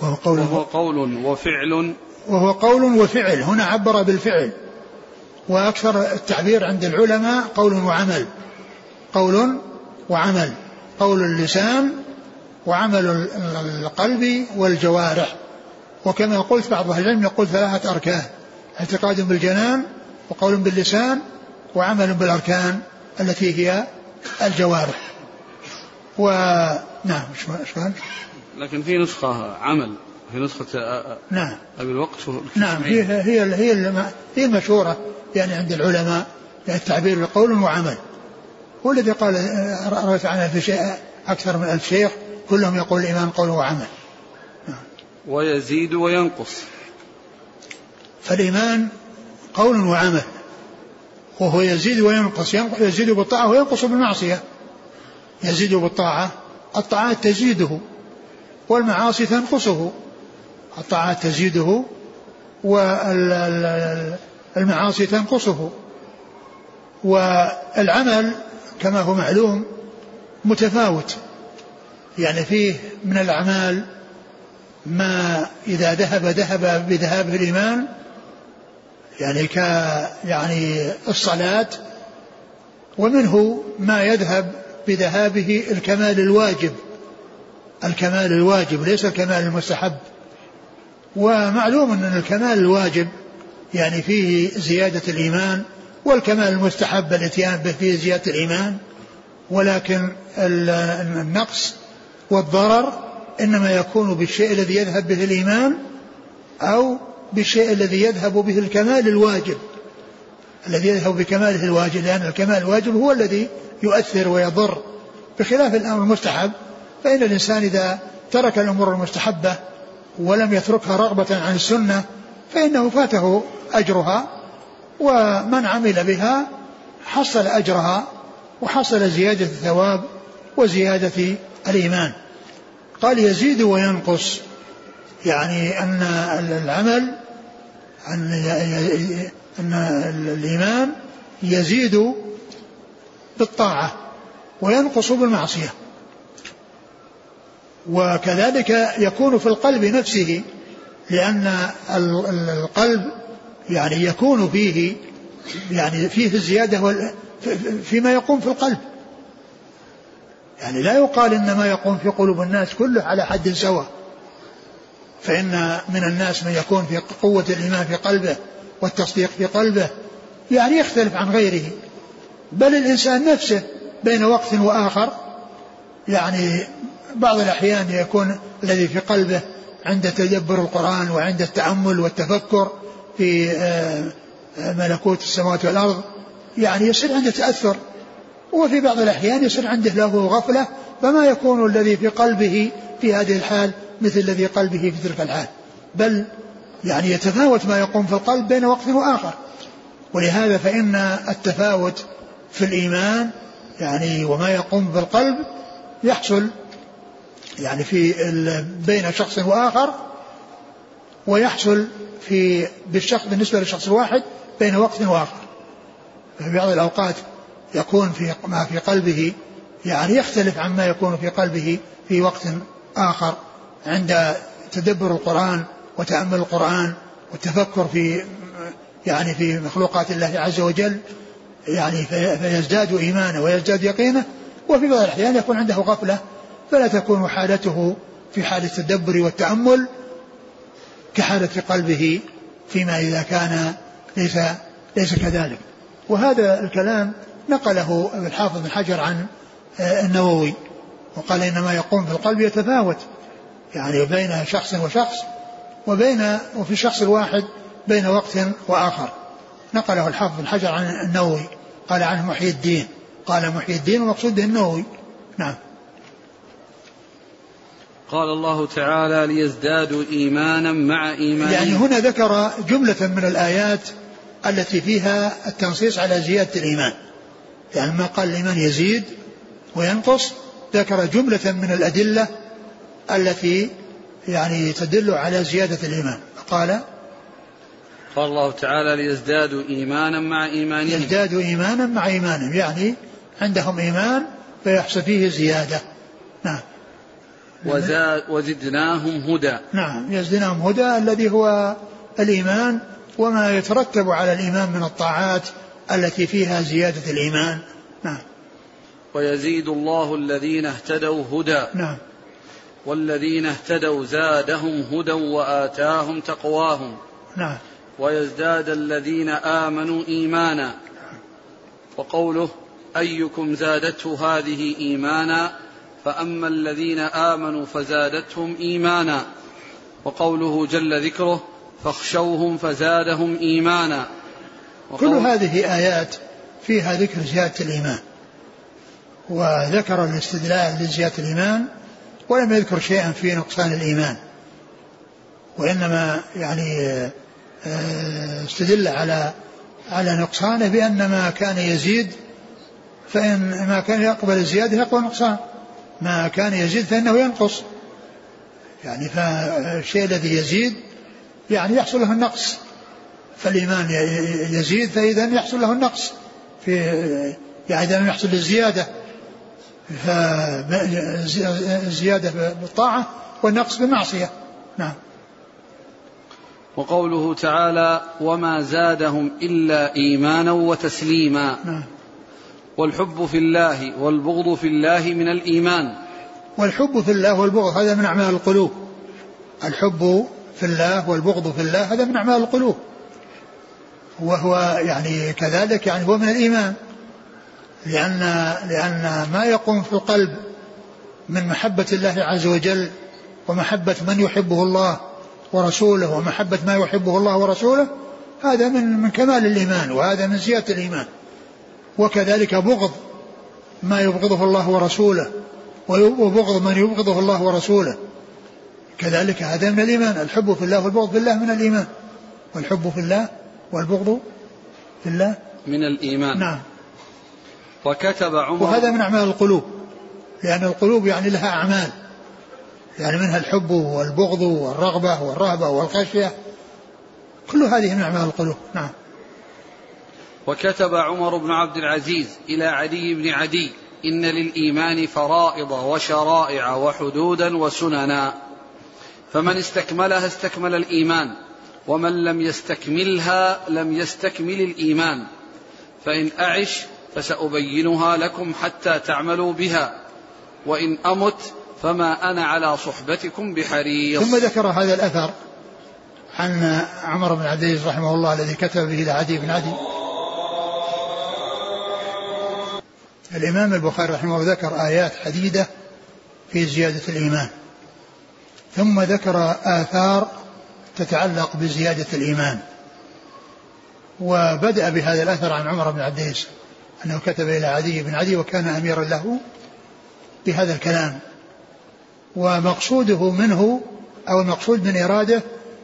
وهو قول وهو قول وفعل. وهو قول وفعل. هنا عبر بالفعل. وأكثر التعبير عند العلماء قول وعمل. قول وعمل. قول اللسان وعمل القلب والجوارح. وكما قلت بعض أهل العلم يقول ثلاثة أركان اعتقاد بالجنان وقول باللسان وعمل بالأركان التي هي الجوارح. ونعم إيش قال؟ لكن في نسخة عمل في نسخة نعم. أبي الوقت نعم هي هي هي هي المشهورة يعني عند العلماء يعني التعبير بقول وعمل. هو الذي قال رويت عنه في شيء أكثر من ألف شيخ كلهم يقول الإيمان قول وعمل. نعم. ويزيد وينقص. فالإيمان قول وعمل. وهو يزيد وينقص يزيد بالطاعة وينقص بالمعصية. يزيد بالطاعة الطاعات تزيده والمعاصي تنقصه. الطاعات تزيده والمعاصي تنقصه. والعمل كما هو معلوم متفاوت. يعني فيه من الأعمال ما إذا ذهب ذهب بذهاب الإيمان يعني ك يعني الصلاة ومنه ما يذهب بذهابه الكمال الواجب. الكمال الواجب ليس الكمال المستحب. ومعلوم أن الكمال الواجب يعني فيه زيادة الإيمان والكمال المستحب الإتيان به فيه زيادة الإيمان ولكن النقص والضرر إنما يكون بالشيء الذي يذهب به الإيمان أو بالشيء الذي يذهب به الكمال الواجب. الذي يذهب بكماله الواجب لأن الكمال الواجب هو الذي يؤثر ويضر. بخلاف الأمر المستحب فإن الإنسان إذا ترك الأمور المستحبة ولم يتركها رغبة عن السنة فإنه فاته أجرها ومن عمل بها حصل أجرها وحصل زيادة الثواب وزيادة الإيمان. قال يزيد وينقص. يعني أن العمل أن أن الإيمان يزيد بالطاعة وينقص بالمعصية. وكذلك يكون في القلب نفسه لأن القلب يعني يكون فيه يعني فيه الزيادة فيما يقوم في القلب. يعني لا يقال إن ما يقوم في قلوب الناس كله على حد سواء. فإن من الناس من يكون في قوة الإيمان في قلبه والتصديق في قلبه يعني يختلف عن غيره. بل الإنسان نفسه بين وقت وآخر يعني بعض الأحيان يكون الذي في قلبه عند تدبر القرآن وعند التأمل والتفكر في آه، ملكوت السماوات والأرض يعني يصير عنده تأثر. وفي بعض الأحيان يصير عنده له غفلة فما يكون الذي في قلبه في هذه الحال مثل الذي قلبه في تلك الحال بل يعني يتفاوت ما يقوم في القلب بين وقت وآخر. ولهذا فإن التفاوت في الإيمان يعني وما يقوم بالقلب يحصل يعني في بين شخص وآخر ويحصل في بالشخص بالنسبة للشخص الواحد بين وقت وآخر. في بعض الأوقات يكون في ما في قلبه يعني يختلف عما يكون في قلبه في وقت آخر. عند تدبر القرآن وتأمل القرآن والتفكر في يعني في مخلوقات الله عز وجل يعني فيزداد إيمانه ويزداد يقينه وفي بعض الأحيان يكون عنده غفلة فلا تكون حالته في حال التدبر والتأمل كحالة قلبه فيما إذا كان ليس ليس كذلك. وهذا الكلام نقله الحافظ بن حجر عن آه، النووي وقال إنما يقوم في القلب يتفاوت يعني بين شخص وشخص وبين وفي الشخص الواحد بين وقت وآخر. نقله الحافظ بن حجر عن النووي قال عنه محيي الدين. قال محيي الدين والمقصود به النووي. نعم. قال الله تعالى ليزدادوا إيمانا مع إيمانهم. يعني هنا ذكر جملة من الآيات التي فيها التنصيص على زيادة الإيمان. يعني ما قال الإيمان يزيد وينقص ذكر جملة من الأدلة التي يعني تدل على زيادة الإيمان. قال قال الله تعالى ليزدادوا إيمانا مع إيمانهم. يزدادوا إيمانا مع إيمانهم. يعني عندهم إيمان فيحصل فيه زيادة. نعم. وزاد وزدناهم هدى. نعم. يزدناهم هدى الذي هو الإيمان وما يترتب على الإيمان من الطاعات التي فيها زيادة الإيمان. نعم. ويزيد الله الذين اهتدوا هدى. نعم. والذين اهتدوا زادهم هدى وآتاهم تقواهم. نعم. ويزداد الذين آمنوا إيمانا. وقوله أيكم زادته هذه إيمانا؟ فأما الذين آمنوا فزادتهم إيمانا. وقوله جل ذكره فاخشوهم فزادهم إيمانا. كل هذه آيات فيها ذكر زيادة الإيمان. وذكر الاستدلال لزيادة الإيمان ولم يذكر شيئا في نقصان الإيمان وإنما يعني آه، استدل على على نقصانه بأن ما كان يزيد فإن ما كان يقبل الزيادة يقبل النقصان. ما كان يزيد فإنه ينقص. يعني فالشيء الذي يزيد يعني يحصل له النقص. فالإيمان يزيد فإذا يحصل له النقص. في يعني إذا لم يحصل الزيادة فالزيادة بالطاعة والنقص بالمعصية. نعم. وقوله تعالى وما زادهم إلا إيمانا وتسليما. نعم. والحب في الله والبغض في الله من الإيمان. والحب في الله والبغض هذا من أعمال القلوب. الحب في الله والبغض في الله هذا من أعمال القلوب. وهو يعني كذلك يعني هو من الإيمان. لأن لأن ما يقوم في القلب من محبة الله عز وجل ومحبة من يحبه الله ورسوله ومحبة ما يحبه الله ورسوله هذا من من كمال الإيمان وهذا من زيادة الإيمان. وكذلك بغض ما يبغضه الله ورسوله وبغض من يبغضه الله ورسوله. كذلك هذا من الإيمان الحب في الله والبغض في الله من الإيمان. والحب في الله والبغض في الله من الإيمان. نعم. وكتب عمر وهذا من أعمال القلوب. لأن القلوب يعني لها أعمال. يعني منها الحب والبغض والرغبة والرهبة والخشية. كل هذه من أعمال القلوب. نعم. وكتب عمر بن عبد العزيز إلى عدي بن عدي إن للإيمان فرائض وشرائع وحدودا وسننا. فمن استكملها استكمل الإيمان ومن لم يستكملها لم يستكمل الإيمان. فإن أعش فسأبينها لكم حتى تعملوا بها. وإن أمت فما أنا على صحبتكم بحريص. ثم ذكر هذا الأثر عن عمر بن عبد العزيز رحمه الله الذي كتب به إلى عدي بن عدي. الإمام البخاري رحمه الله ذكر آيات عديدة في زيادة الإيمان. ثم ذكر آثار تتعلق بزيادة الإيمان. وبدأ بهذا الأثر عن عمر بن عبد العزيز أنه كتب إلى عدي بن عدي وكان أميرا له بهذا الكلام. ومقصوده منه أو المقصود من إراده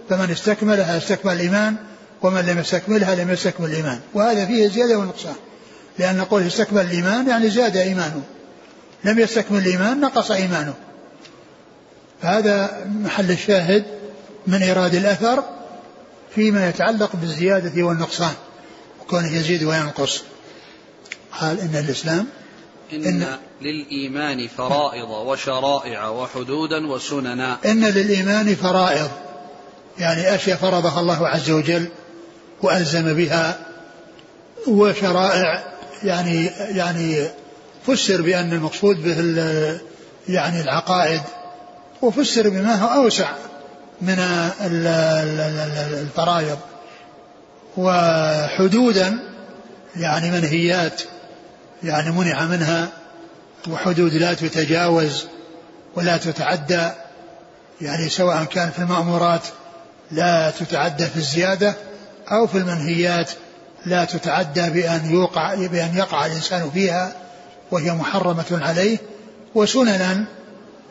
فمن استكملها استكمل الإيمان ومن لم يستكملها لم يستكمل الإيمان. وهذا فيه زيادة ونقصان. لأن قوله استكمل الإيمان يعني زاد إيمانه. لم يستكمل الإيمان نقص إيمانه. هذا محل الشاهد من إيراد الأثر فيما يتعلق بالزيادة والنقصان وكونه يزيد وينقص. قال إن الإسلام إن, إن للإيمان فرائض وشرائع وحدودا وسننا. إن للإيمان فرائض يعني أشياء فرضها الله عز وجل وألزم بها وشرائع يعني يعني فسر بأن المقصود به يعني العقائد وفسر بما هو أوسع من الفرائض. وحدودا يعني منهيات. يعني منع منها وحدود لا تتجاوز ولا تتعدى يعني سواء كان في المأمورات لا تتعدى في الزيادة أو في المنهيات لا تتعدى بأن يوقع بأن يقع الإنسان فيها وهي محرمة عليه. وسننا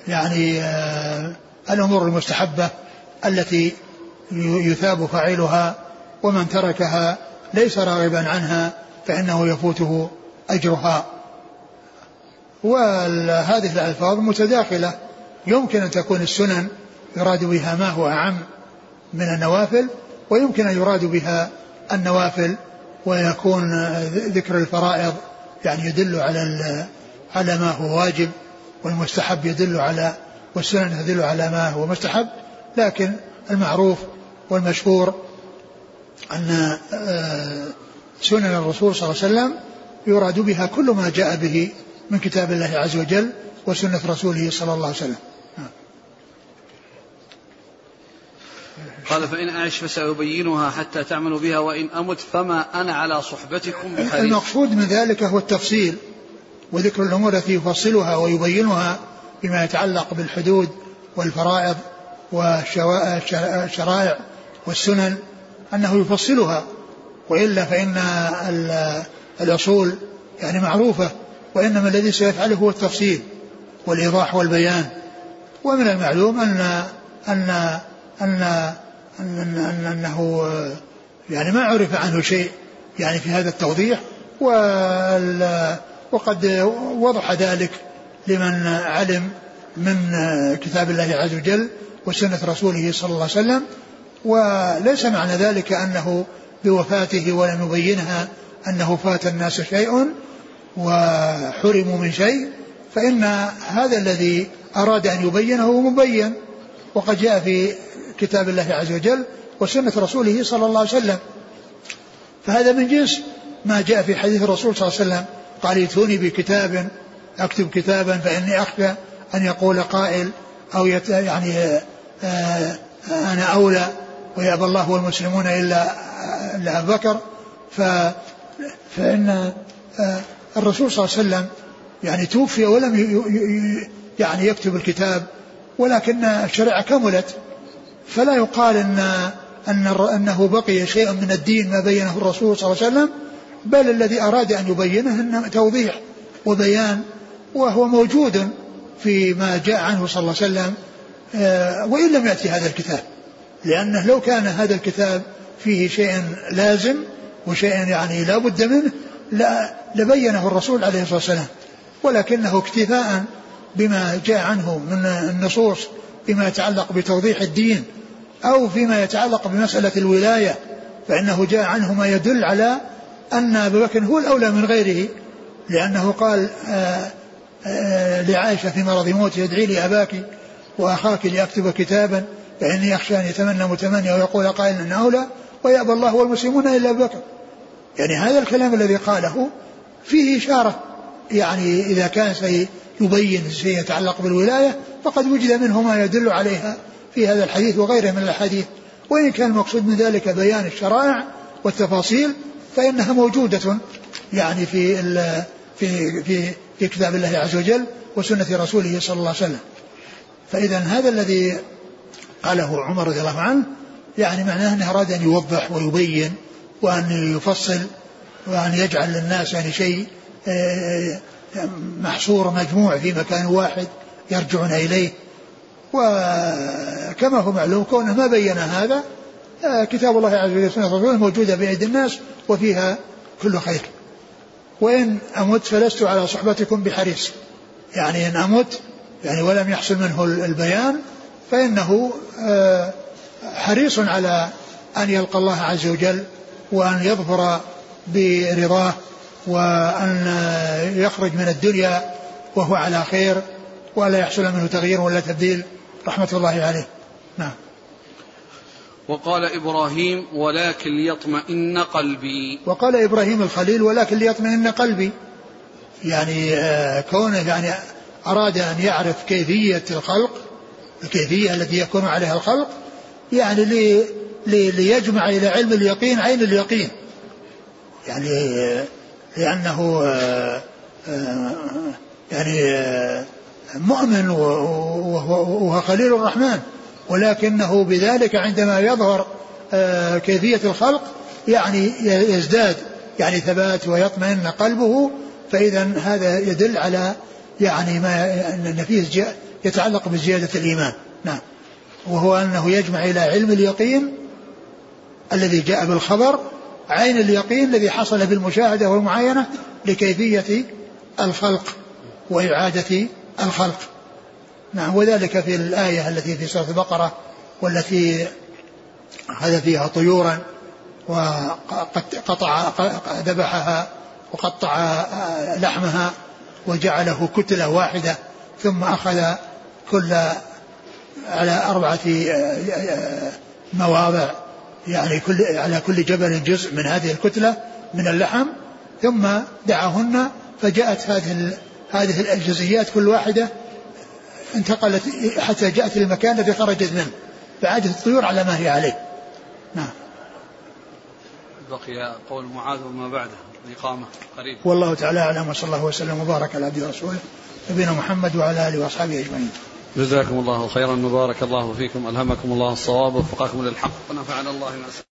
يعني آه الأمور المستحبة التي يثاب فاعلها ومن تركها ليس راغبا عنها فإنه يفوته أجرها. وهذه الألفاظ متداخلة. يمكن أن تكون السنن يراد بها ما هو أعم من النوافل ويمكن أن يراد بها النوافل ويكون ذكر الفرائض يعني يدل على على ما هو واجب والمستحب يدل على والسنن تدل على ما هو مستحب. لكن المعروف والمشهور أن آه، سنن الرسول صلى الله عليه وسلم يراد بها كل ما جاء به من كتاب الله عز وجل وسنة رسوله صلى الله عليه وسلم. قال فإن أعش فسأبينها حتى تعملوا بها وإن أمت فما أنا على صحبتكم بحريص. المقصود من ذلك هو التفصيل وذكر الأمور التي يفصلها ويبينها بما يتعلق بالحدود والفرائض والشرائع والسنن أنه يفصلها وإلا فإن الأصول يعني معروفة وإنما الذي سيفعله هو التفصيل والإيضاح والبيان. ومن المعلوم أن أن أن, أن, أن أنه يعني ما عرف عنه شيء يعني في هذا التوضيح وقد وضح ذلك لمن علم من كتاب الله عز وجل وسنة رسوله صلى الله عليه وسلم. وليس معنى ذلك أنه بوفاته ولم يبينها أنه فات الناس شيء وحرموا من شيء فإن هذا الذي أراد أن يبينه مبين وقد جاء في كتاب الله عز وجل وسنة رسوله صلى الله عليه وسلم. فهذا من جنس ما جاء في حديث الرسول صلى الله عليه وسلم. قال ائتوني بكتاب أكتب كتابا فإني أخشى أن يقول قائل أو يت يعني آآ آه، آآ أنا أولى ويأبى الله والمسلمون إلا إلا أبو بكر. ف فإن آه، الرسول صلى الله عليه وسلم يعني توفي ولم يعني يكتب الكتاب ولكن الشريعة كملت. فلا يقال إن إن إنه بقي شيء من الدين ما بينه الرسول صلى الله عليه وسلم بل الذي أراد أن يبينه إنه توضيح وبيان وهو موجود فيما جاء عنه صلى الله عليه وسلم آه، وإن لم يأتي هذا الكتاب. لأنه لو كان هذا الكتاب فيه شيء لازم وشيء يعني لا بد منه لا لبينه الرسول عليه الصلاة والسلام. ولكنه اكتفاء بما جاء عنه من النصوص فيما يتعلق بتوضيح الدين أو فيما يتعلق بمسألة الولاية. فإنه جاء عنه ما يدل على أن أبا بكر هو الأولى من غيره لأنه قال آه، آه، لعائشة في مرض موته ادعي لي أباك وأخاك لأكتب كتابا فإني أخشى أن يتمنى متمني ويقول قائل أن أولى؟ ويأبى الله والمسلمون إلا بكر. يعني هذا الكلام الذي قاله فيه إشارة. يعني إذا كان سيبين شيء يتعلق بالولاية فقد وجد منه ما يدل عليها في هذا الحديث وغيره من الأحاديث. وإن كان المقصود من ذلك بيان الشرائع والتفاصيل فإنها موجودة. يعني في في في في كتاب الله عز وجل وسنة رسوله صلى الله عليه وسلم. فإذا هذا الذي قاله عمر رضي الله عنه يعني معناه أنه أراد أن يوضح ويبين وأن يفصل وأن يجعل للناس يعني شيء آه، محصور مجموع في مكان واحد يرجعون إليه. وكما هو معلوم كونه ما بين هذا آه، كتاب الله عز وجل سنة رسوله موجودة بأيدي الناس وفيها كل خير. وإن أمت فلست على صحبتكم بحريص. يعني إن أمت يعني ولم يحصل منه البيان فإنه آه، حريص على أن يلقى الله عز وجل وأن يظفر برضاه وأن يخرج من الدنيا وهو على خير ولا يحصل منه تغيير ولا تبديل. رحمة الله عليه. نعم. وقال إبراهيم ولكن ليطمئن قلبي. وقال إبراهيم الخليل ولكن ليطمئن قلبي. يعني آه كونه يعني أراد أن يعرف كيفية الخلق الكيفية التي يكون عليها الخلق يعني لي لي ليجمع إلى علم اليقين عين اليقين. يعني لأنه يعني مؤمن وهو خليل الرحمن. ولكنه بذلك عندما يظهر كيفية الخلق يعني يزداد يعني ثبات ويطمئن قلبه. فإذا هذا يدل على يعني ما أن فيه يتعلق بزيادة الإيمان. نعم. وهو أنه يجمع إلى علم اليقين الذي جاء بالخبر عين اليقين الذي حصل بالمشاهدة والمعاينة لكيفية الخلق وإعادة الخلق. نعم وذلك في الآية التي في سورة البقرة والتي أخذ فيها طيورا وقد قطع ذبحها وقطع لحمها وجعله كتلة واحدة ثم أخذ كل على أربعة مواضع يعني كل على كل جبل جزء من هذه الكتلة من اللحم ثم دعاهن فجاءت هذه هذه الجزئيات كل واحدة انتقلت حتى جاءت للمكان الذي خرجت منه فعادت الطيور على ما هي عليه. نعم. بقي قول معاذ وما بعده الإقامة قريب. والله تعالى أعلم وصلى الله وسلم وبارك على عبده ورسوله نبينا محمد وعلى آله وأصحابه أجمعين. جزاكم الله خيرا وبارك الله فيكم ألهمكم الله الصواب ووفقكم للحق ونفعنا الله ما